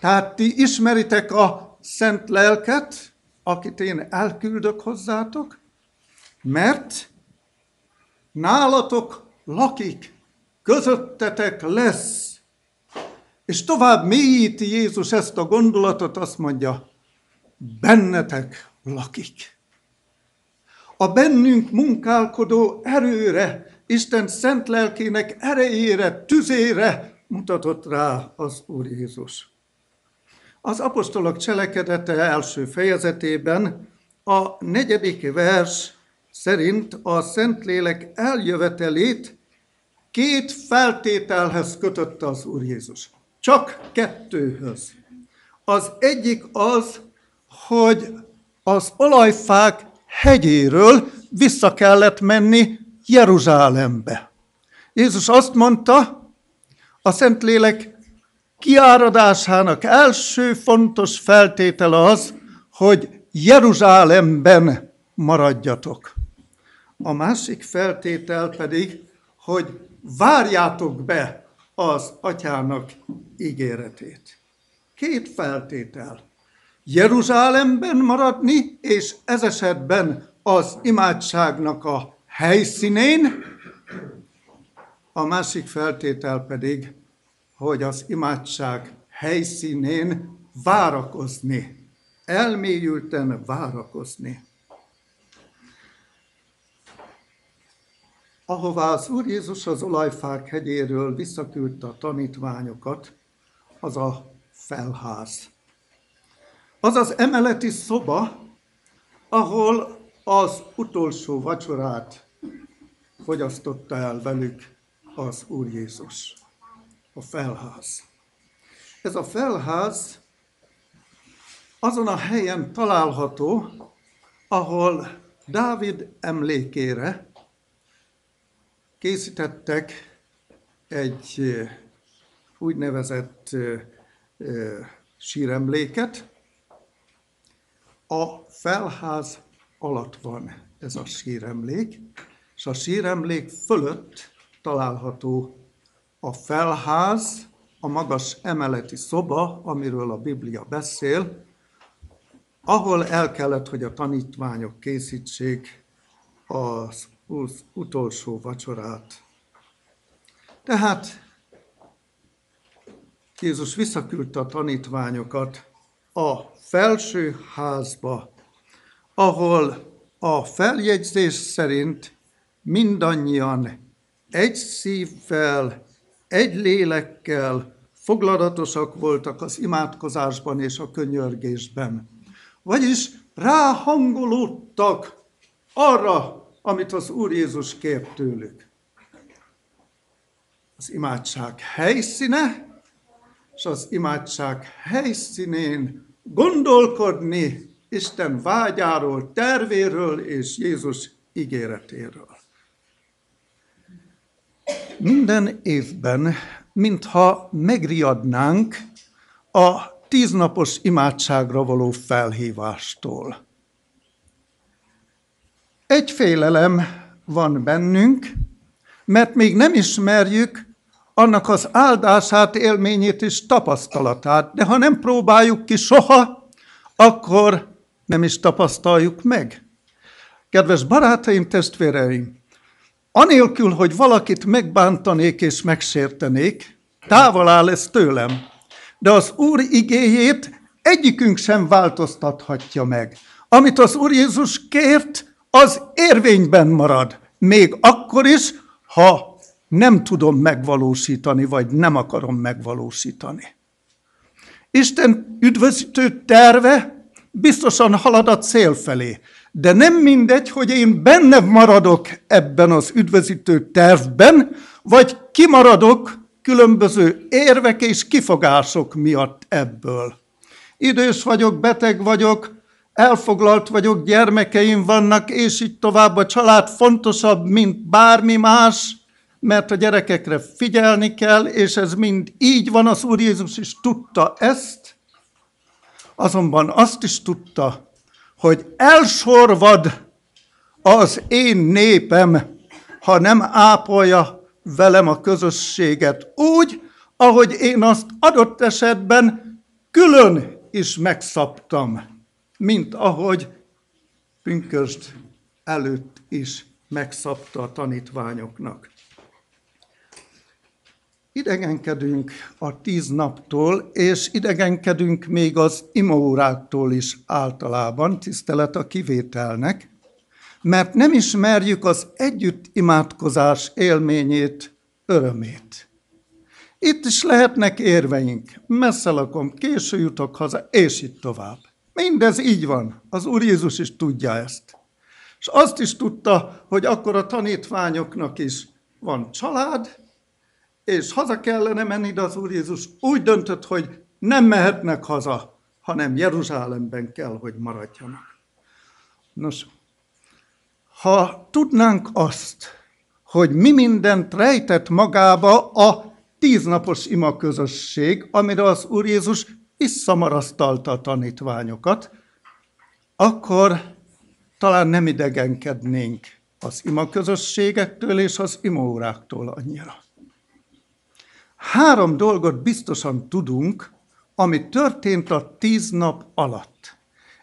tehát ti ismeritek a szent lelket, akit én elküldök hozzátok, mert nálatok lakik, közöttetek lesz és tovább mélyíti Jézus ezt a gondolatot, azt mondja, bennetek lakik. A bennünk munkálkodó erőre, Isten szent lelkének erejére, tüzére mutatott rá az Úr Jézus. Az apostolok cselekedete első fejezetében a negyedik vers szerint a Szentlélek eljövetelét két feltételhez kötötte az Úr Jézus. Csak kettőhöz. Az egyik az, hogy az olajfák hegyéről vissza kellett menni Jeruzsálembe. Jézus azt mondta, a Szentlélek kiáradásának első fontos feltétele az, hogy Jeruzsálemben maradjatok. A másik feltétel pedig, hogy várjátok be az atyának ígéretét. Két feltétel. Jeruzsálemben maradni, és ez esetben az imádságnak a helyszínén, a másik feltétel pedig, hogy az imádság helyszínén várakozni, elmélyülten várakozni. Ahová az Úr Jézus az olajfák hegyéről visszaküldte a tanítványokat, az a felház. Az az emeleti szoba, ahol az utolsó vacsorát fogyasztotta el velük az Úr Jézus. A felház. Ez a felház azon a helyen található, ahol Dávid emlékére készítettek egy úgynevezett síremléket. A felház alatt van ez a síremlék, és a síremlék fölött található a felház, a magas emeleti szoba, amiről a Biblia beszél, ahol el kellett, hogy a tanítványok készítsék az utolsó vacsorát. Tehát Jézus visszaküldte a tanítványokat a felső házba, ahol a feljegyzés szerint mindannyian egy szívvel, egy lélekkel foglalatosak voltak az imádkozásban és a könyörgésben. Vagyis ráhangolódtak arra, amit az Úr Jézus kért tőlük. Az imádság helyszíne, és az imádság helyszínén gondolkodni Isten vágyáról, tervéről és Jézus ígéretéről. Minden évben, mintha megriadnánk a tíznapos imádságra való felhívástól. Egy félelem van bennünk, mert még nem ismerjük annak az áldását, élményét és tapasztalatát, de ha nem próbáljuk ki soha, akkor nem is tapasztaljuk meg. Kedves barátaim, testvéreim, anélkül, hogy valakit megbántanék és megsértenék, távol áll ez tőlem, de az Úr igéjét egyikünk sem változtathatja meg. Amit az Úr Jézus kért, az érvényben marad, még akkor is, ha nem tudom megvalósítani, vagy nem akarom megvalósítani. Isten üdvözítő terve biztosan halad a cél felé, de nem mindegy, hogy én benne maradok ebben az üdvözítő tervben, vagy kimaradok különböző érvek és kifogások miatt ebből. Idős vagyok, beteg vagyok, elfoglalt vagyok, gyermekeim vannak, és így tovább a család fontosabb, mint bármi más, mert a gyerekekre figyelni kell, és ez mind így van, az Úr Jézus is tudta ezt, azonban azt is tudta, hogy elsorvad az én népem, ha nem ápolja velem a közösséget úgy, ahogy én azt adott esetben külön is megszabtam, mint ahogy pünkösd előtt is megszabta a tanítványoknak. Idegenkedünk a tíz naptól, és idegenkedünk még az imóráktól is általában, tisztelet a kivételnek, mert nem ismerjük az együtt imádkozás élményét, örömét. Itt is lehetnek érveink. Messze lakom, késő jutok haza, és itt tovább. Mindez így van. Az Úr Jézus is tudja ezt. És azt is tudta, hogy akkor a tanítványoknak is van család, és haza kellene menni, de az Úr Jézus úgy döntött, hogy nem mehetnek haza, hanem Jeruzsálemben kell, hogy maradjanak. Nos, ha tudnánk azt, hogy mi mindent rejtett magába a tíznapos ima közösség, amire az Úr Jézus visszamarasztalta a tanítványokat, akkor talán nem idegenkednénk az ima közösségektől és az imóráktól annyira. Három dolgot biztosan tudunk, ami történt a tíz nap alatt.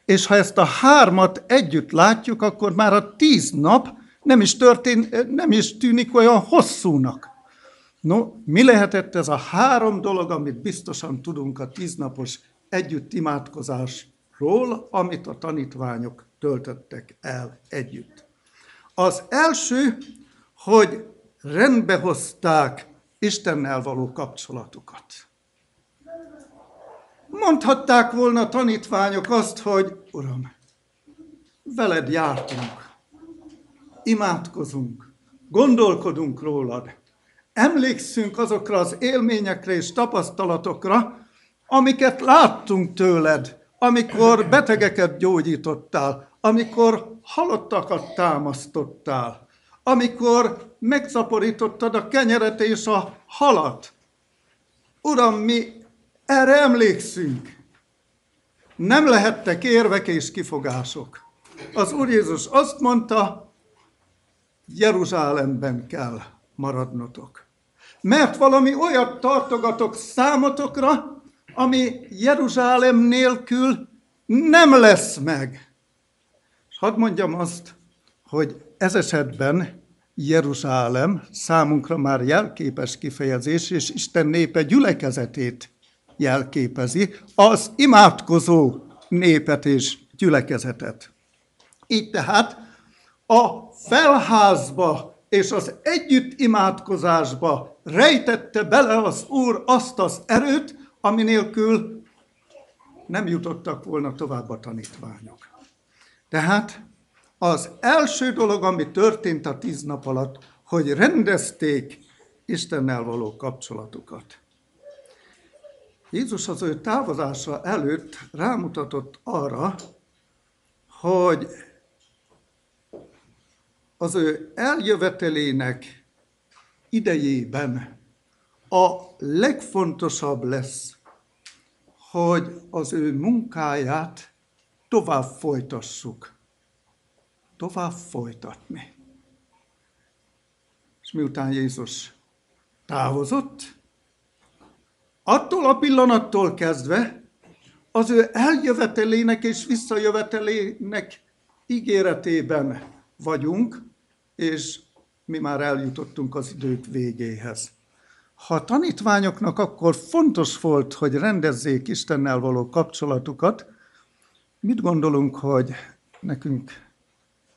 És ha ezt a hármat együtt látjuk, akkor már a tíz nap nem is, történ, nem is tűnik olyan hosszúnak. No, mi lehetett ez a három dolog, amit biztosan tudunk a tíznapos együtt imádkozásról, amit a tanítványok töltöttek el együtt. Az első, hogy rendbehozták Istennel való kapcsolatukat. Mondhatták volna a tanítványok azt, hogy Uram, veled jártunk, imádkozunk, gondolkodunk rólad, emlékszünk azokra az élményekre és tapasztalatokra, amiket láttunk tőled, amikor betegeket gyógyítottál, amikor halottakat támasztottál, amikor megszaporítottad a kenyeret és a halat. Uram, mi erre emlékszünk. Nem lehettek érvek és kifogások. Az Úr Jézus azt mondta, Jeruzsálemben kell maradnotok. Mert valami olyat tartogatok számotokra, ami Jeruzsálem nélkül nem lesz meg. És hadd mondjam azt, hogy ez esetben Jeruzsálem számunkra már jelképes kifejezés, és Isten népe gyülekezetét jelképezi, az imádkozó népet és gyülekezetet. Így tehát a felházba és az együtt imádkozásba rejtette bele az Úr azt az erőt, ami nélkül nem jutottak volna tovább a tanítványok. Tehát az első dolog, ami történt a tíz nap alatt, hogy rendezték Istennel való kapcsolatukat. Jézus az ő távozása előtt rámutatott arra, hogy az ő eljövetelének idejében a legfontosabb lesz, hogy az ő munkáját tovább folytassuk. Tovább folytatni. És miután Jézus távozott, attól a pillanattól kezdve az ő eljövetelének és visszajövetelének ígéretében vagyunk, és mi már eljutottunk az idők végéhez. Ha a tanítványoknak akkor fontos volt, hogy rendezzék Istennel való kapcsolatukat, mit gondolunk, hogy nekünk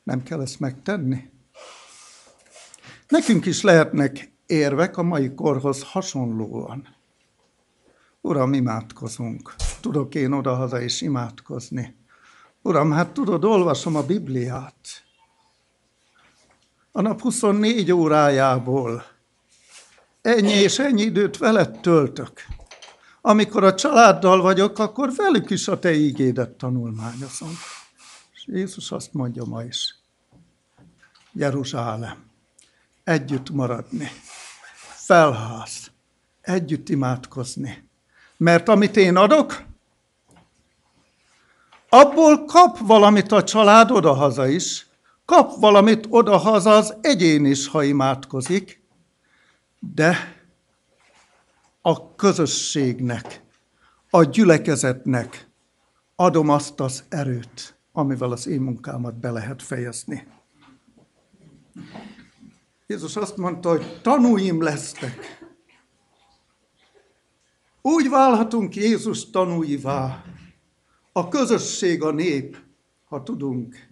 nem kell ezt megtenni? Nekünk is lehetnek érvek a mai korhoz hasonlóan. Uram, imádkozunk. Tudok én odahaza is imádkozni. Uram, hát tudod, olvasom a Bibliát. A nap 24 órájából ennyi és ennyi időt veled töltök. Amikor a családdal vagyok, akkor velük is a te ígédet tanulmányozom. És Jézus azt mondja ma is. Jeruzsálem, együtt maradni, felház, együtt imádkozni. Mert amit én adok, abból kap valamit a család odahaza is, kap valamit odahaza az egyén is, ha imádkozik, de a közösségnek, a gyülekezetnek adom azt az erőt, amivel az én munkámat be lehet fejezni. Jézus azt mondta, hogy tanúim lesztek. Úgy válhatunk Jézus tanúivá, a közösség, a nép, ha tudunk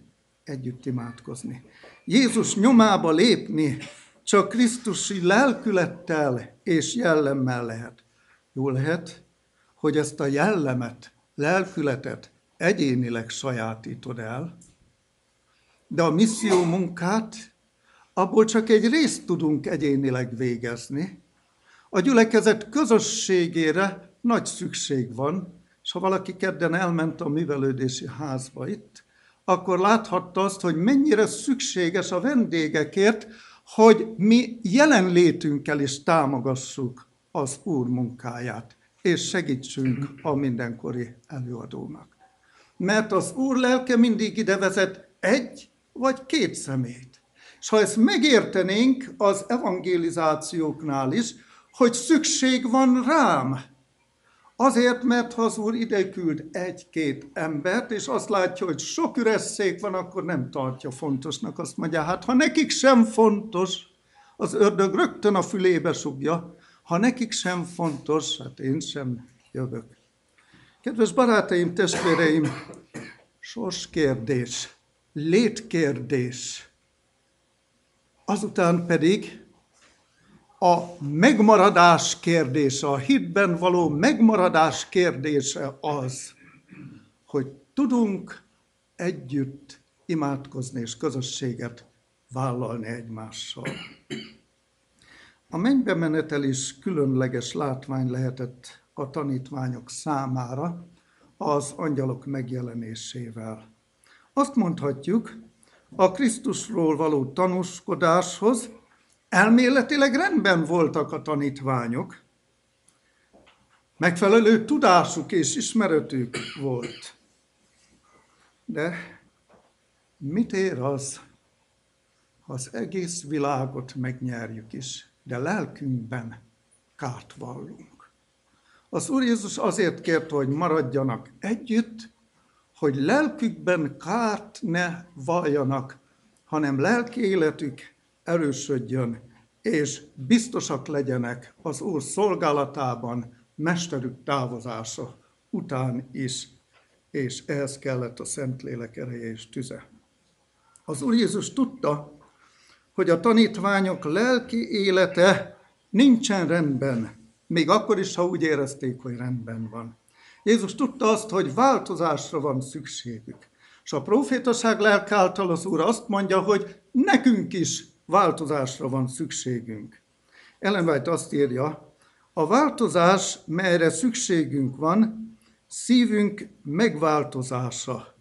együtt imádkozni. Jézus nyomába lépni csak Krisztusi lelkülettel és jellemmel lehet. Jó lehet, hogy ezt a jellemet, lelkületet egyénileg sajátítod el, de a misszió munkát abból csak egy részt tudunk egyénileg végezni. A gyülekezet közösségére nagy szükség van, és ha valaki kedden elment a művelődési házba itt, akkor láthatta azt, hogy mennyire szükséges a vendégekért, hogy mi jelenlétünkkel is támogassuk az Úr munkáját, és segítsünk a mindenkori előadónak. Mert az Úr lelke mindig ide vezet egy vagy két szemét. És ha ezt megértenénk az evangelizációknál is, hogy szükség van rám, Azért, mert ha az Úr ide küld egy-két embert, és azt látja, hogy sok üres van, akkor nem tartja fontosnak. Azt mondja, hát ha nekik sem fontos, az ördög rögtön a fülébe sugja, ha nekik sem fontos, hát én sem jövök. Kedves barátaim, testvéreim, sorskérdés, létkérdés, azután pedig a megmaradás kérdése, a hitben való megmaradás kérdése az, hogy tudunk együtt imádkozni és közösséget vállalni egymással. A mennybe menetel is különleges látvány lehetett a tanítványok számára az angyalok megjelenésével. Azt mondhatjuk, a Krisztusról való tanúskodáshoz elméletileg rendben voltak a tanítványok, megfelelő tudásuk és ismeretük volt. De mit ér az, ha az egész világot megnyerjük is, de lelkünkben kárt vallunk? Az Úr Jézus azért kért, hogy maradjanak együtt, hogy lelkükben kárt ne valljanak, hanem lelki életük erősödjön, és biztosak legyenek az Úr szolgálatában, mesterük távozása után is, és ehhez kellett a Szentlélek ereje és tüze. Az Úr Jézus tudta, hogy a tanítványok lelki élete nincsen rendben, még akkor is, ha úgy érezték, hogy rendben van. Jézus tudta azt, hogy változásra van szükségük. És a profétaság lelk által az Úr azt mondja, hogy nekünk is változásra van szükségünk. Ellen White azt írja, a változás, melyre szükségünk van, szívünk megváltozása.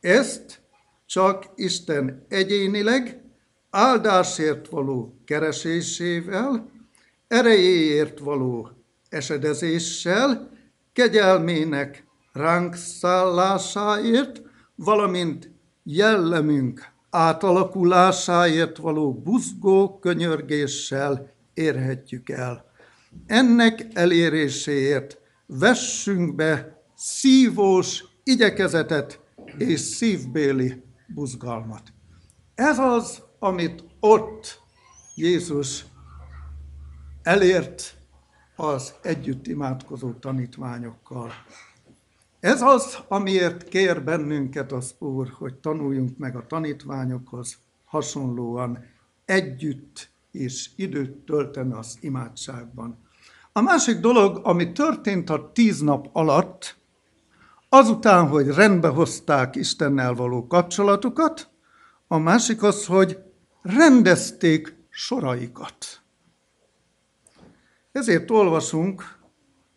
Ezt csak Isten egyénileg, áldásért való keresésével, erejéért való esedezéssel, kegyelmének ránk szállásáért, valamint jellemünk átalakulásáért való buzgó könyörgéssel érhetjük el. Ennek eléréséért vessünk be szívós igyekezetet és szívbéli buzgalmat. Ez az, amit ott Jézus elért az együtt imádkozó tanítványokkal. Ez az, amiért kér bennünket az Úr, hogy tanuljunk meg a tanítványokhoz hasonlóan együtt és időt tölteni az imádságban. A másik dolog, ami történt a tíz nap alatt, azután, hogy rendbe hozták Istennel való kapcsolatukat, a másik az, hogy rendezték soraikat. Ezért olvasunk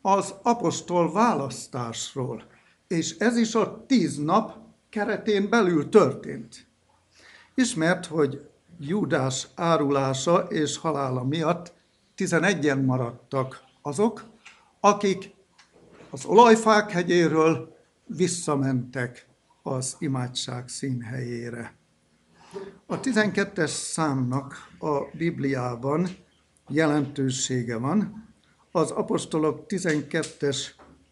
az apostol választásról, és ez is a tíz nap keretén belül történt. Ismert, hogy Júdás árulása és halála miatt 11-en maradtak azok, akik az olajfák hegyéről visszamentek az imádság színhelyére. A 12-es számnak a Bibliában jelentősége van. Az apostolok 12-es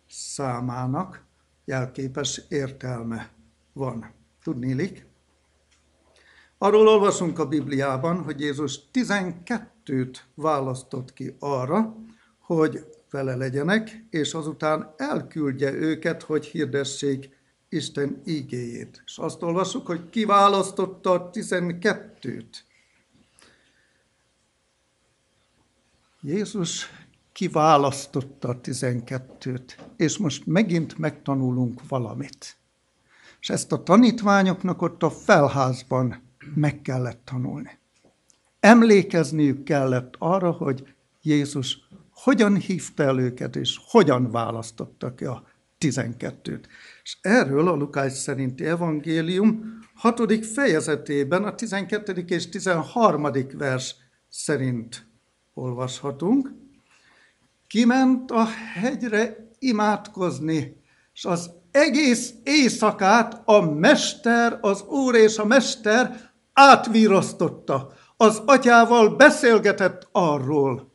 számának jelképes értelme van. Tudnélik? Arról olvasunk a Bibliában, hogy Jézus 12-t választott ki arra, hogy vele legyenek, és azután elküldje őket, hogy hirdessék Isten ígéjét. És azt olvasjuk, hogy kiválasztotta a 12-t. Jézus kiválasztotta a tizenkettőt, és most megint megtanulunk valamit. És ezt a tanítványoknak ott a felházban meg kellett tanulni. Emlékezniük kellett arra, hogy Jézus hogyan hívta el őket, és hogyan választotta ki a tizenkettőt. És erről a Lukács szerinti evangélium hatodik fejezetében a 12. és 13. vers szerint olvashatunk. Kiment a hegyre imádkozni, és az egész éjszakát a mester, az úr és a mester átvírasztotta. Az atyával beszélgetett arról,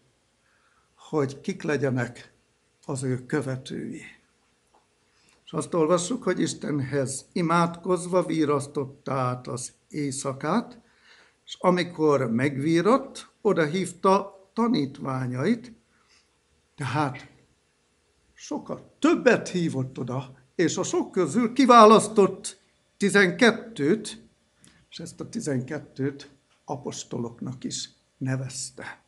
hogy kik legyenek az ő követői. És azt olvassuk, hogy Istenhez imádkozva vírasztotta át az éjszakát, és amikor megvírott, oda hívta tanítványait, tehát sokat többet hívott oda, és a sok közül kiválasztott tizenkettőt, és ezt a tizenkettőt apostoloknak is nevezte.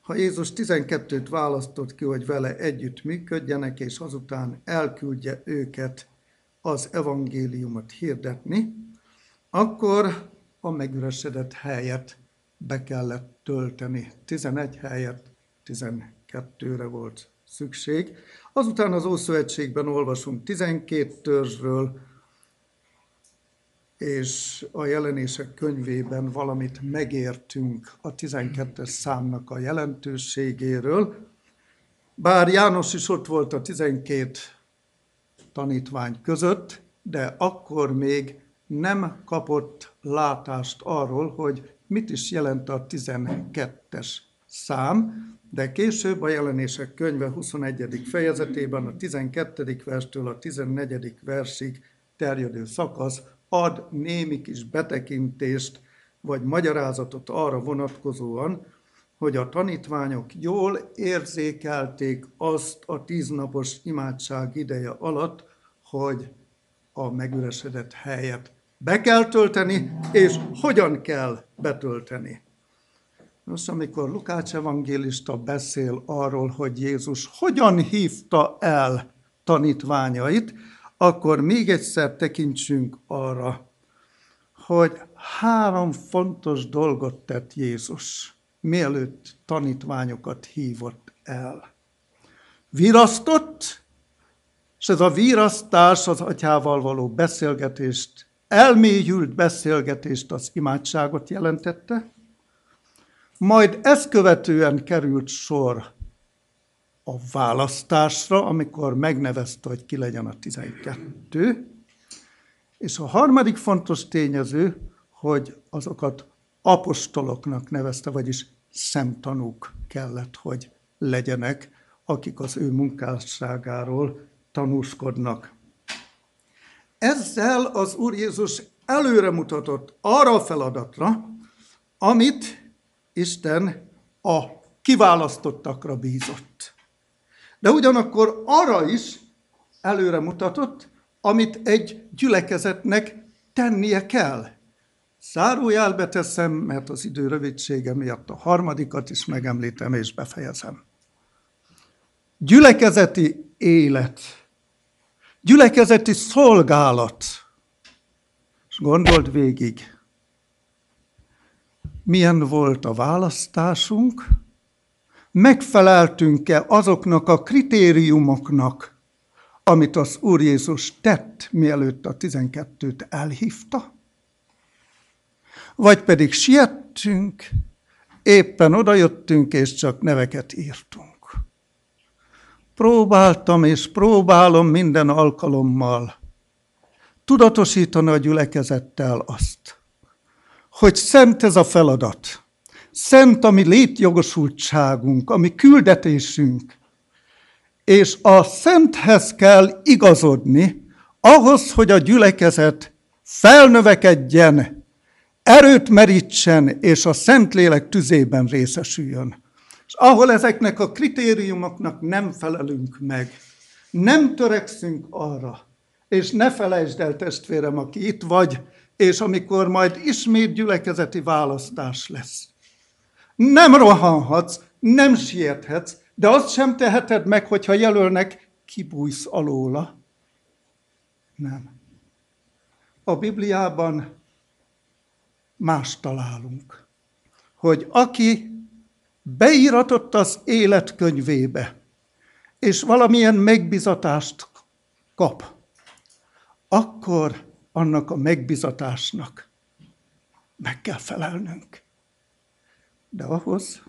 Ha Jézus 12-t választott ki, hogy vele együtt működjenek, és azután elküldje őket az evangéliumot hirdetni, akkor a megüresedett helyet be kellett tölteni. 11 helyet 12-re volt szükség. Azután az Ószövetségben olvasunk 12 törzsről, és a jelenések könyvében valamit megértünk a 12-es számnak a jelentőségéről. Bár János is ott volt a 12 tanítvány között, de akkor még nem kapott látást arról, hogy mit is jelent a 12-es szám, de később a jelenések könyve 21. fejezetében a 12. verstől a 14. versig terjedő szakasz ad némi kis betekintést vagy magyarázatot arra vonatkozóan, hogy a tanítványok jól érzékelték azt a tíznapos imádság ideje alatt, hogy a megüresedett helyet be kell tölteni, és hogyan kell betölteni. Nos, amikor Lukács evangélista beszél arról, hogy Jézus hogyan hívta el tanítványait, akkor még egyszer tekintsünk arra, hogy három fontos dolgot tett Jézus, mielőtt tanítványokat hívott el. Virasztott, és ez a virasztás az atyával való beszélgetést, elmélyült beszélgetést, az imádságot jelentette, majd ezt követően került sor a választásra, amikor megnevezte, hogy ki legyen a 12. És a harmadik fontos tényező, hogy azokat apostoloknak nevezte, vagyis szemtanúk kellett, hogy legyenek, akik az ő munkásságáról tanúskodnak. Ezzel az Úr Jézus előre mutatott arra a feladatra, amit Isten a kiválasztottakra bízott de ugyanakkor arra is előre mutatott, amit egy gyülekezetnek tennie kell. Zárójelbe teszem, mert az idő rövidsége miatt a harmadikat is megemlítem és befejezem. Gyülekezeti élet, gyülekezeti szolgálat, és gondold végig, milyen volt a választásunk, megfeleltünk-e azoknak a kritériumoknak, amit az Úr Jézus tett, mielőtt a tizenkettőt elhívta? Vagy pedig siettünk, éppen odajöttünk, és csak neveket írtunk. Próbáltam és próbálom minden alkalommal tudatosítani a gyülekezettel azt, hogy szent ez a feladat – szent a mi létjogosultságunk, a mi küldetésünk, és a szenthez kell igazodni, ahhoz, hogy a gyülekezet felnövekedjen, erőt merítsen, és a Szentlélek tüzében részesüljön. És ahol ezeknek a kritériumoknak nem felelünk meg, nem törekszünk arra, és ne felejtsd el, testvérem, aki itt vagy, és amikor majd ismét gyülekezeti választás lesz, nem rohanhatsz, nem siethetsz, de azt sem teheted meg, hogyha jelölnek, kibújsz alóla. Nem. A Bibliában más találunk, hogy aki beíratott az életkönyvébe, és valamilyen megbizatást kap, akkor annak a megbizatásnak meg kell felelnünk. De ahhoz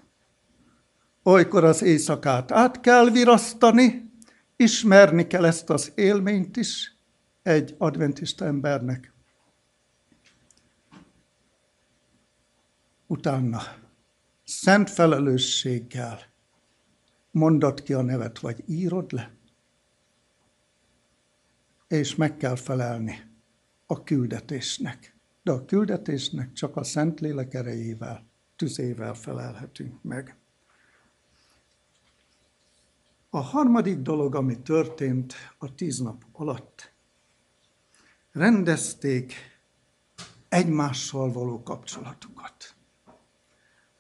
olykor az éjszakát át kell virasztani, ismerni kell ezt az élményt is egy adventista embernek. Utána szent felelősséggel mondat ki a nevet, vagy írod le, és meg kell felelni a küldetésnek. De a küldetésnek csak a Szentlélek erejével, tüzével felelhetünk meg. A harmadik dolog, ami történt a tíz nap alatt, rendezték egymással való kapcsolatukat.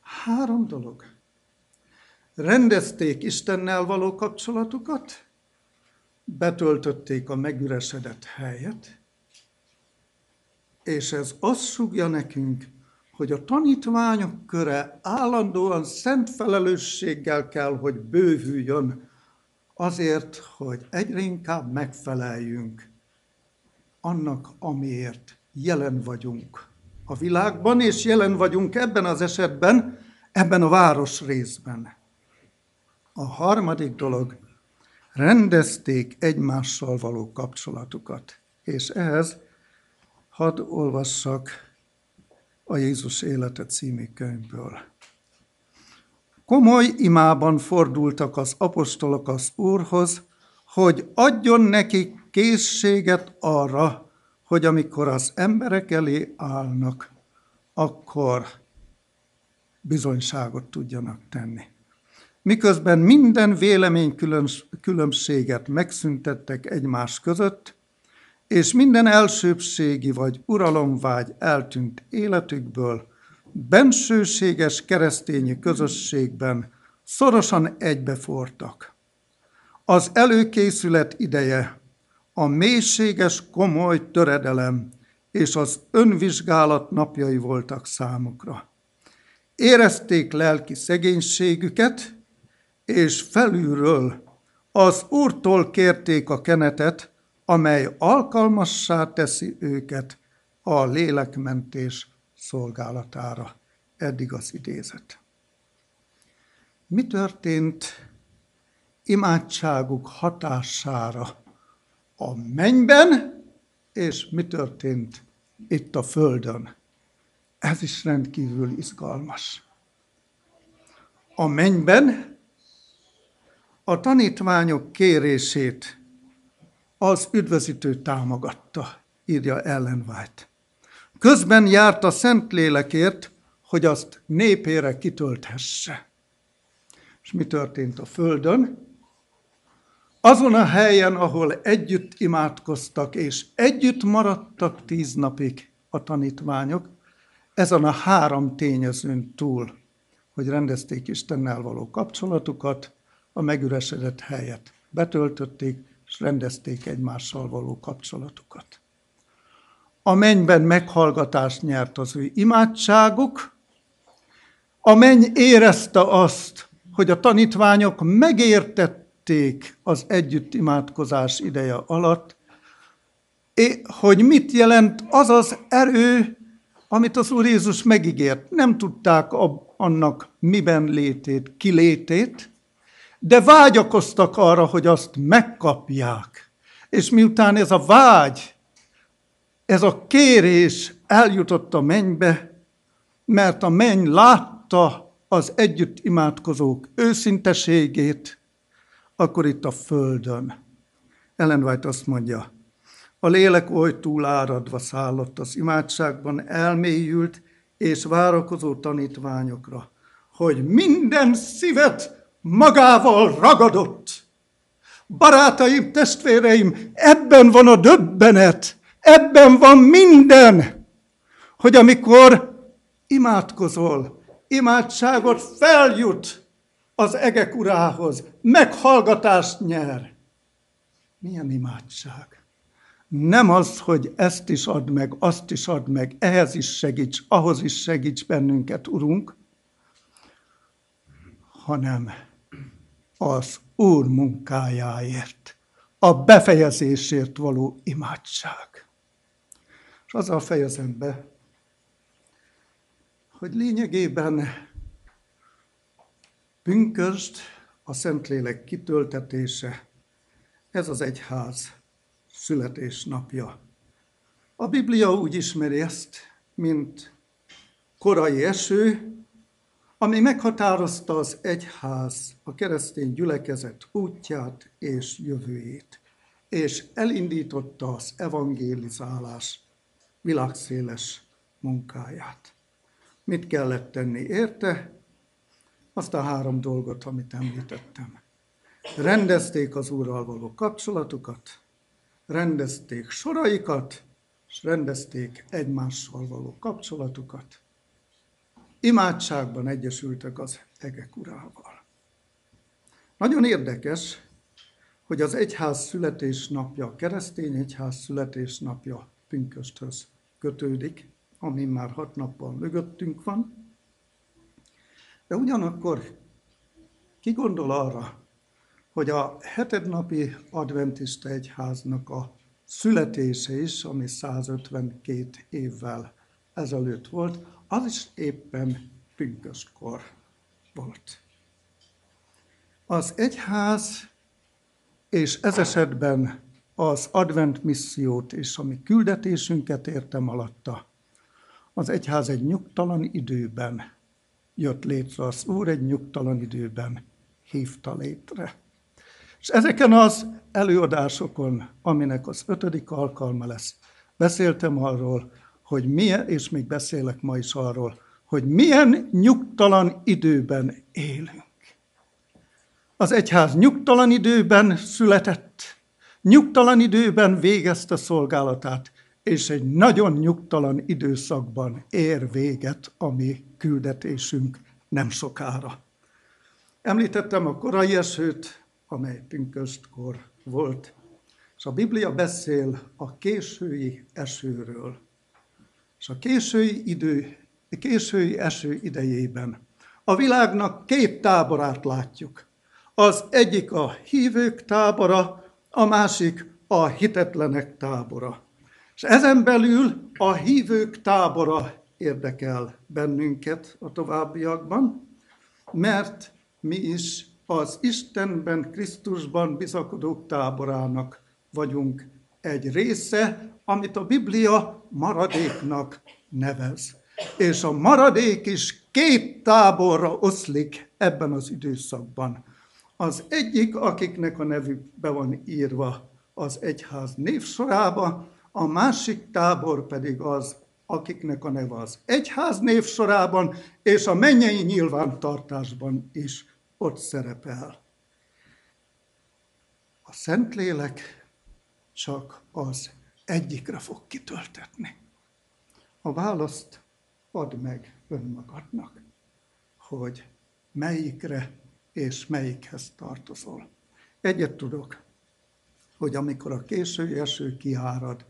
Három dolog. Rendezték Istennel való kapcsolatukat, betöltötték a megüresedett helyet, és ez azt sugja nekünk, hogy a tanítványok köre állandóan szent felelősséggel kell, hogy bővüljön azért, hogy egyre inkább megfeleljünk annak, amiért jelen vagyunk a világban, és jelen vagyunk ebben az esetben, ebben a város részben. A harmadik dolog, rendezték egymással való kapcsolatukat. És ehhez hadd olvassak a Jézus élete című könyvből. Komoly imában fordultak az apostolok az Úrhoz, hogy adjon nekik készséget arra, hogy amikor az emberek elé állnak, akkor bizonyságot tudjanak tenni. Miközben minden vélemény különbséget megszüntettek egymás között, és minden elsőbségi vagy uralomvágy eltűnt életükből, bensőséges keresztényi közösségben szorosan egybefortak. Az előkészület ideje, a mélységes, komoly töredelem és az önvizsgálat napjai voltak számukra. Érezték lelki szegénységüket, és felülről az Úrtól kérték a kenetet, amely alkalmassá teszi őket a lélekmentés szolgálatára. Eddig az idézet. Mi történt imádságuk hatására a mennyben, és mi történt itt a földön? Ez is rendkívül izgalmas. A mennyben a tanítványok kérését az üdvözítő támogatta, írja Ellen White. Közben járt a Szentlélekért, hogy azt népére kitölthesse. És mi történt a Földön? Azon a helyen, ahol együtt imádkoztak, és együtt maradtak tíz napig a tanítványok, ezen a három tényezőn túl, hogy rendezték Istennel való kapcsolatukat, a megüresedett helyet betöltötték, és rendezték egymással való kapcsolatukat. A mennyben meghallgatást nyert az ő imádságuk, a menny érezte azt, hogy a tanítványok megértették az együtt imádkozás ideje alatt, hogy mit jelent az az erő, amit az Úr Jézus megígért. Nem tudták annak miben létét, kilétét, de vágyakoztak arra, hogy azt megkapják. És miután ez a vágy, ez a kérés eljutott a mennybe, mert a menny látta az együtt imádkozók őszinteségét, akkor itt a földön. Ellen White azt mondja, a lélek oly túláradva szállott az imádságban, elmélyült és várakozó tanítványokra, hogy minden szívet magával ragadott. Barátaim, testvéreim, ebben van a döbbenet, ebben van minden, hogy amikor imádkozol, imádságot feljut az egek urához, meghallgatást nyer. Milyen imádság? Nem az, hogy ezt is ad meg, azt is ad meg, ehhez is segíts, ahhoz is segíts bennünket, Urunk, hanem az Úr munkájáért, a befejezésért való imádság. És azzal fejezem be, hogy lényegében pünköst, a Szentlélek kitöltetése, ez az egyház születésnapja. A Biblia úgy ismeri ezt, mint korai eső, ami meghatározta az egyház, a keresztény gyülekezet útját és jövőjét, és elindította az evangélizálás világszéles munkáját. Mit kellett tenni érte? Azt a három dolgot, amit említettem. Rendezték az Úrral való kapcsolatukat, rendezték soraikat, és rendezték egymással való kapcsolatukat. Imádságban egyesültek az egek urával. Nagyon érdekes, hogy az egyház születésnapja, keresztény egyház születésnapja pünkösthöz kötődik, ami már hat nappal mögöttünk van. De ugyanakkor ki gondol arra, hogy a hetednapi adventista egyháznak a születése is, ami 152 évvel ezelőtt volt, az is éppen pünköstkor volt. Az egyház, és ez esetben az advent missziót és a mi küldetésünket értem alatta, az egyház egy nyugtalan időben jött létre, az Úr egy nyugtalan időben hívta létre. És ezeken az előadásokon, aminek az ötödik alkalma lesz, beszéltem arról, hogy milyen, és még beszélek ma is arról, hogy milyen nyugtalan időben élünk. Az egyház nyugtalan időben született, nyugtalan időben végezte szolgálatát, és egy nagyon nyugtalan időszakban ér véget a mi küldetésünk nem sokára. Említettem a korai esőt, amely pünköstkor volt, és a Biblia beszél a késői esőről. És a késői idő, a késői eső idejében a világnak két táborát látjuk. Az egyik a hívők tábora, a másik a hitetlenek tábora. És ezen belül a hívők tábora érdekel bennünket a továbbiakban, mert mi is az Istenben, Krisztusban bizakodók táborának vagyunk egy része, amit a Biblia maradéknak nevez. És a maradék is két táborra oszlik ebben az időszakban. Az egyik, akiknek a nevük be van írva az egyház névsorába, a másik tábor pedig az, akiknek a neve az egyház névsorában, és a mennyei nyilvántartásban is ott szerepel. A Szentlélek csak az egyikre fog kitöltetni. A választ add meg önmagadnak, hogy melyikre és melyikhez tartozol. Egyet tudok, hogy amikor a késői eső kiárad,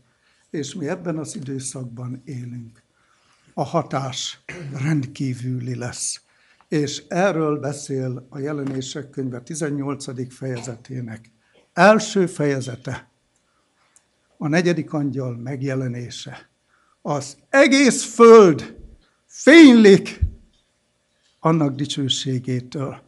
és mi ebben az időszakban élünk, a hatás rendkívüli lesz. És erről beszél a jelenések könyve 18. fejezetének első fejezete, a negyedik angyal megjelenése. Az egész föld fénylik annak dicsőségétől,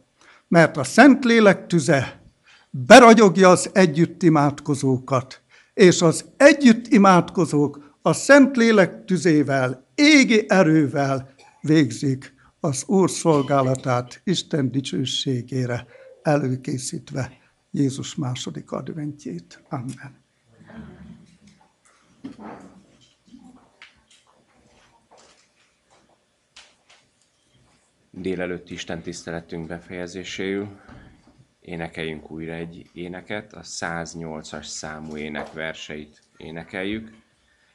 mert a Szentlélek tüze beragyogja az együtt imádkozókat, és az együtt imádkozók a Szentlélek tüzével, égi erővel végzik az Úr szolgálatát Isten dicsőségére előkészítve Jézus második adventjét. Amen. Délelőtt Isten tiszteletünk befejezéséül énekeljünk újra egy éneket, a 108-as számú ének verseit énekeljük.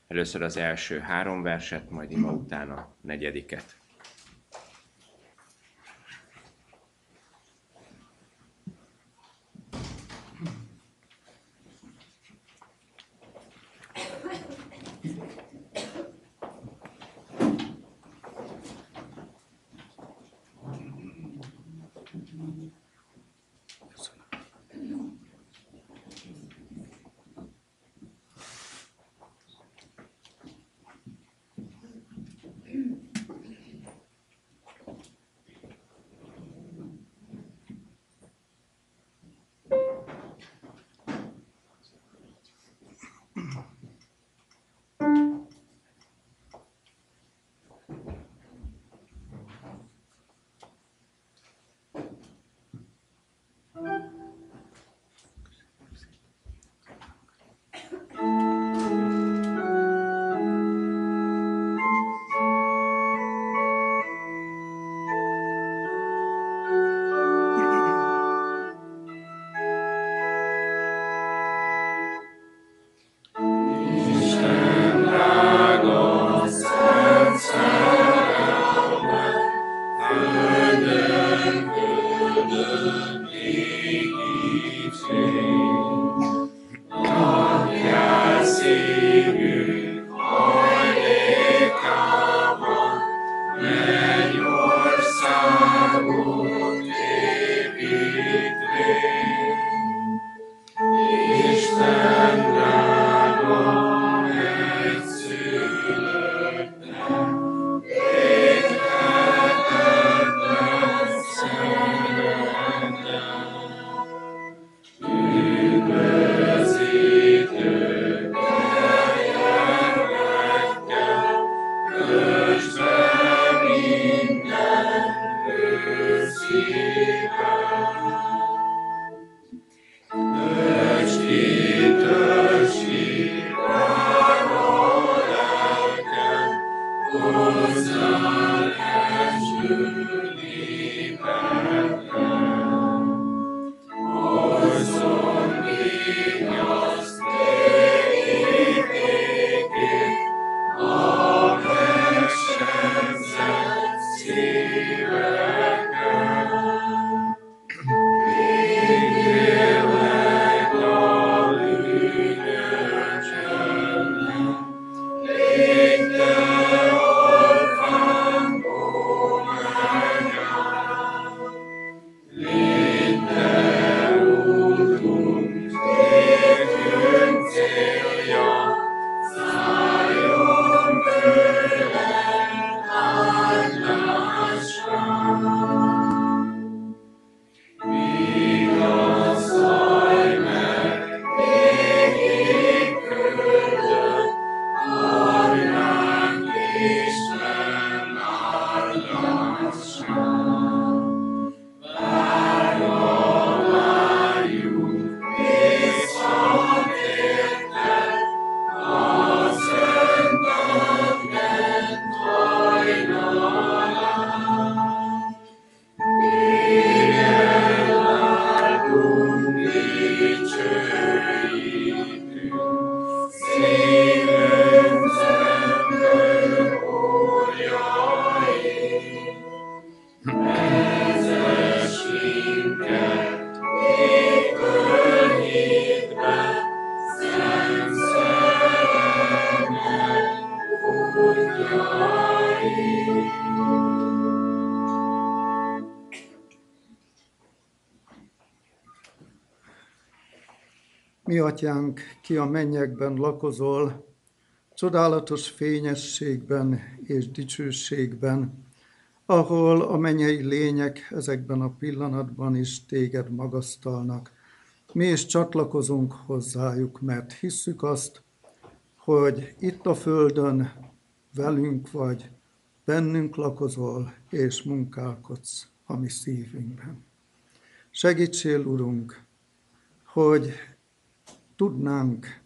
Először az első három verset, majd ima után a negyediket. Atyánk, ki a mennyekben lakozol, csodálatos fényességben és dicsőségben, ahol a mennyei lények ezekben a pillanatban is téged magasztalnak. Mi is csatlakozunk hozzájuk, mert hisszük azt, hogy itt a Földön velünk vagy, bennünk lakozol és munkálkodsz a mi szívünkben. Segítsél, Urunk, hogy tudnánk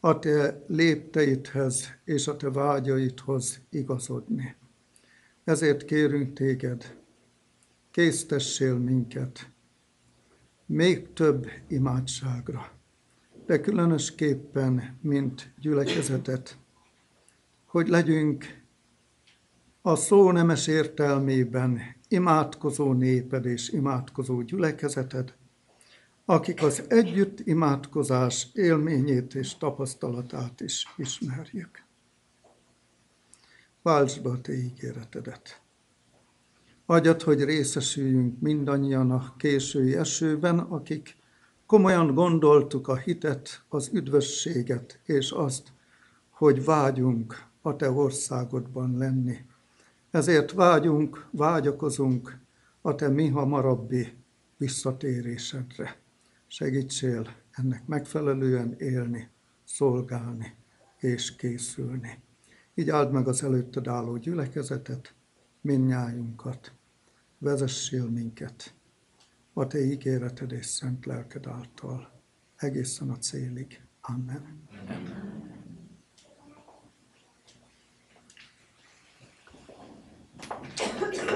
a Te lépteidhez és a Te vágyaidhoz igazodni. Ezért kérünk Téged, késztessél minket még több imádságra, de különösképpen, mint gyülekezetet, hogy legyünk a szó nemes értelmében imádkozó néped és imádkozó gyülekezeted, akik az együtt imádkozás élményét és tapasztalatát is ismerjük. Váltsd be a Te ígéretedet. Adjad, hogy részesüljünk mindannyian a késői esőben, akik komolyan gondoltuk a hitet, az üdvösséget és azt, hogy vágyunk a Te országodban lenni. Ezért vágyunk, vágyakozunk a Te mi hamarabbi visszatérésedre. Segítsél ennek megfelelően élni, szolgálni és készülni. Így áld meg az előtted álló gyülekezetet, minnyájunkat, vezessél minket a Te ígéreted és szent lelked által egészen a célig. Amen. Amen. A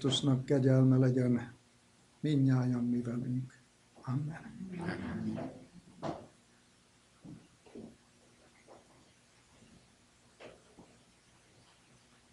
Krisztusnak kegyelme